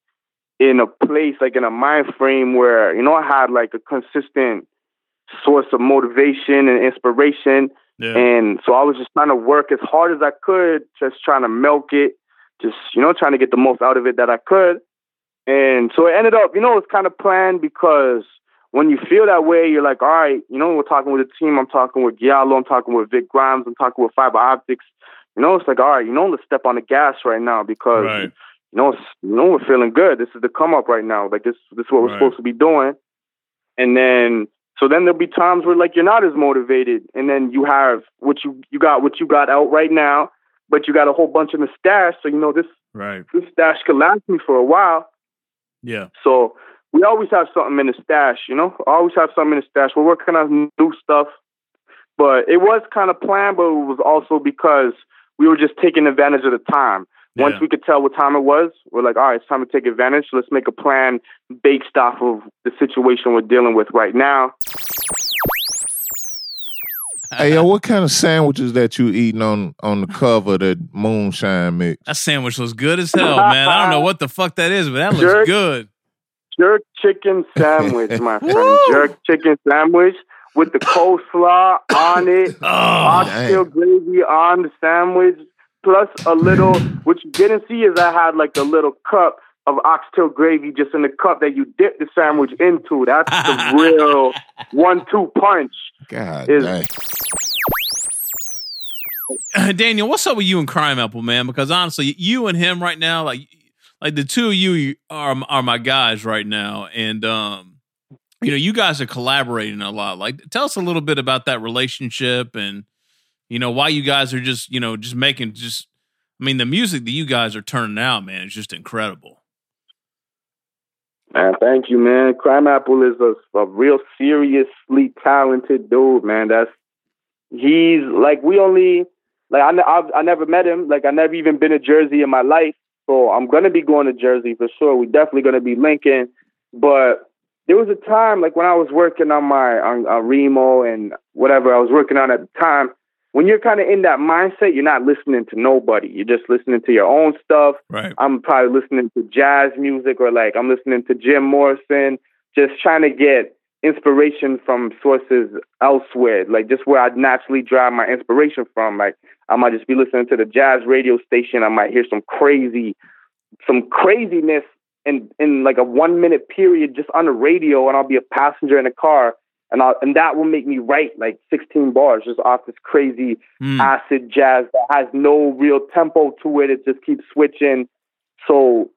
in a place like in a mind frame where you know I had like a consistent source of motivation and inspiration. Yeah. And so I was just trying to work as hard as I could, just trying to milk it, just, you know, trying to get the most out of it that I could. And so it ended up, you know, it's kind of planned because when you feel that way, you're like, all right, you know, we're talking with the team. I'm talking with Giallo. I'm talking with Vic Grimes. I'm talking with Fiber Optics. You know, it's like, all right, you know, let's step on the gas right now because Right. you know, it's, you know, we're feeling good. This is the come up right now. Like this, this is what we're Right. supposed to be doing. And then, so then there'll be times where like you're not as motivated, and then you have what you you got what you got out right now, but you got a whole bunch in the stash. So you know this Right. this stash could last me for a while. Yeah. So we always have something in the stash, you know. Always have something in the stash. We're working on new stuff, but it was kind of planned, but it was also because we were just taking advantage of the time. Once we could tell what time it was, we're like, all right, it's time to take advantage. Let's make a plan based off of the situation we're dealing with right now. Hey yo, what kind of sandwiches that you eating on on the cover of the moonshine mix? That sandwich looks good as hell, man. I don't know what the fuck that is, but that looks good. Jerk chicken sandwich, my friend. Jerk chicken sandwich with the coleslaw on it, Oh, oxtail gravy on the sandwich, plus a little. What you didn't see is I had like a little cup of oxtail gravy just in the cup that you dip the sandwich into. That's the real one-two punch. God Is- dang. Daniel, what's up with you and Crimeapple, man? Because honestly, you and him right now, like, like the two of you are are my guys right now, and um, you know, you guys are collaborating a lot. Like, tell us a little bit about that relationship, and you know, why you guys are just, you know, just making just. I mean, the music that you guys are turning out, man, is just incredible. Man, thank you, man. Crimeapple is a, a real seriously talented dude, man. That's he's like we only like I, I've, I never met him. Like I never even been to Jersey in my life, so I'm gonna be going to Jersey for sure. We definitely gonna be linking, but there was a time like when I was working on my on, on Remo and whatever I was working on at the time. When you're kind of in that mindset, you're not listening to nobody. You're just listening to your own stuff. Right. I'm probably listening to jazz music or like I'm listening to Jim Morrison, just trying to get inspiration from sources elsewhere, like just where I'd naturally drive my inspiration from. Like I might just be listening to the jazz radio station. I might hear some crazy, some craziness in in like a one minute period just on the radio, and I'll be a passenger in a car. And, I'll, and that will make me write like 16 bars just off this crazy hmm. acid jazz that has no real tempo to it. It just keeps switching. So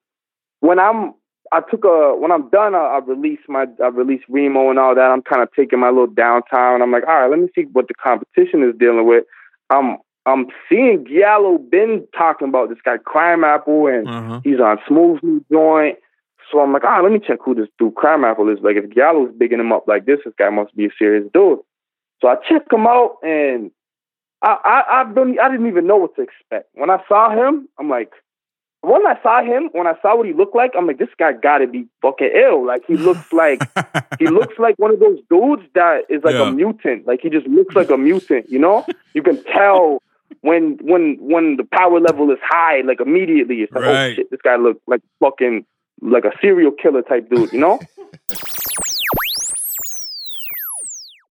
when I'm I took a when I'm done, I, I release my I release Remo and all that. I'm kind of taking my little downtime, and I'm like, all right, let me see what the competition is dealing with. I'm I'm seeing Giallo been talking about this guy Crimeapple, and uh-huh. he's on Smooth New Joint. So I'm like, ah, let me check who this dude Crimeapple is. Like, if Giallo's bigging him up like this, this guy must be a serious dude. So I check him out, and I I I, don't, I didn't even know what to expect. When I saw him, I'm like, when I saw him, when I saw what he looked like, I'm like, this guy got to be fucking ill. Like he looks like he looks like one of those dudes that is like Yeah. a mutant. Like he just looks like a mutant. You know, you can tell when when when the power level is high. Like immediately, it's like, oh shit, this guy look like fucking like a serial killer type dude. You know.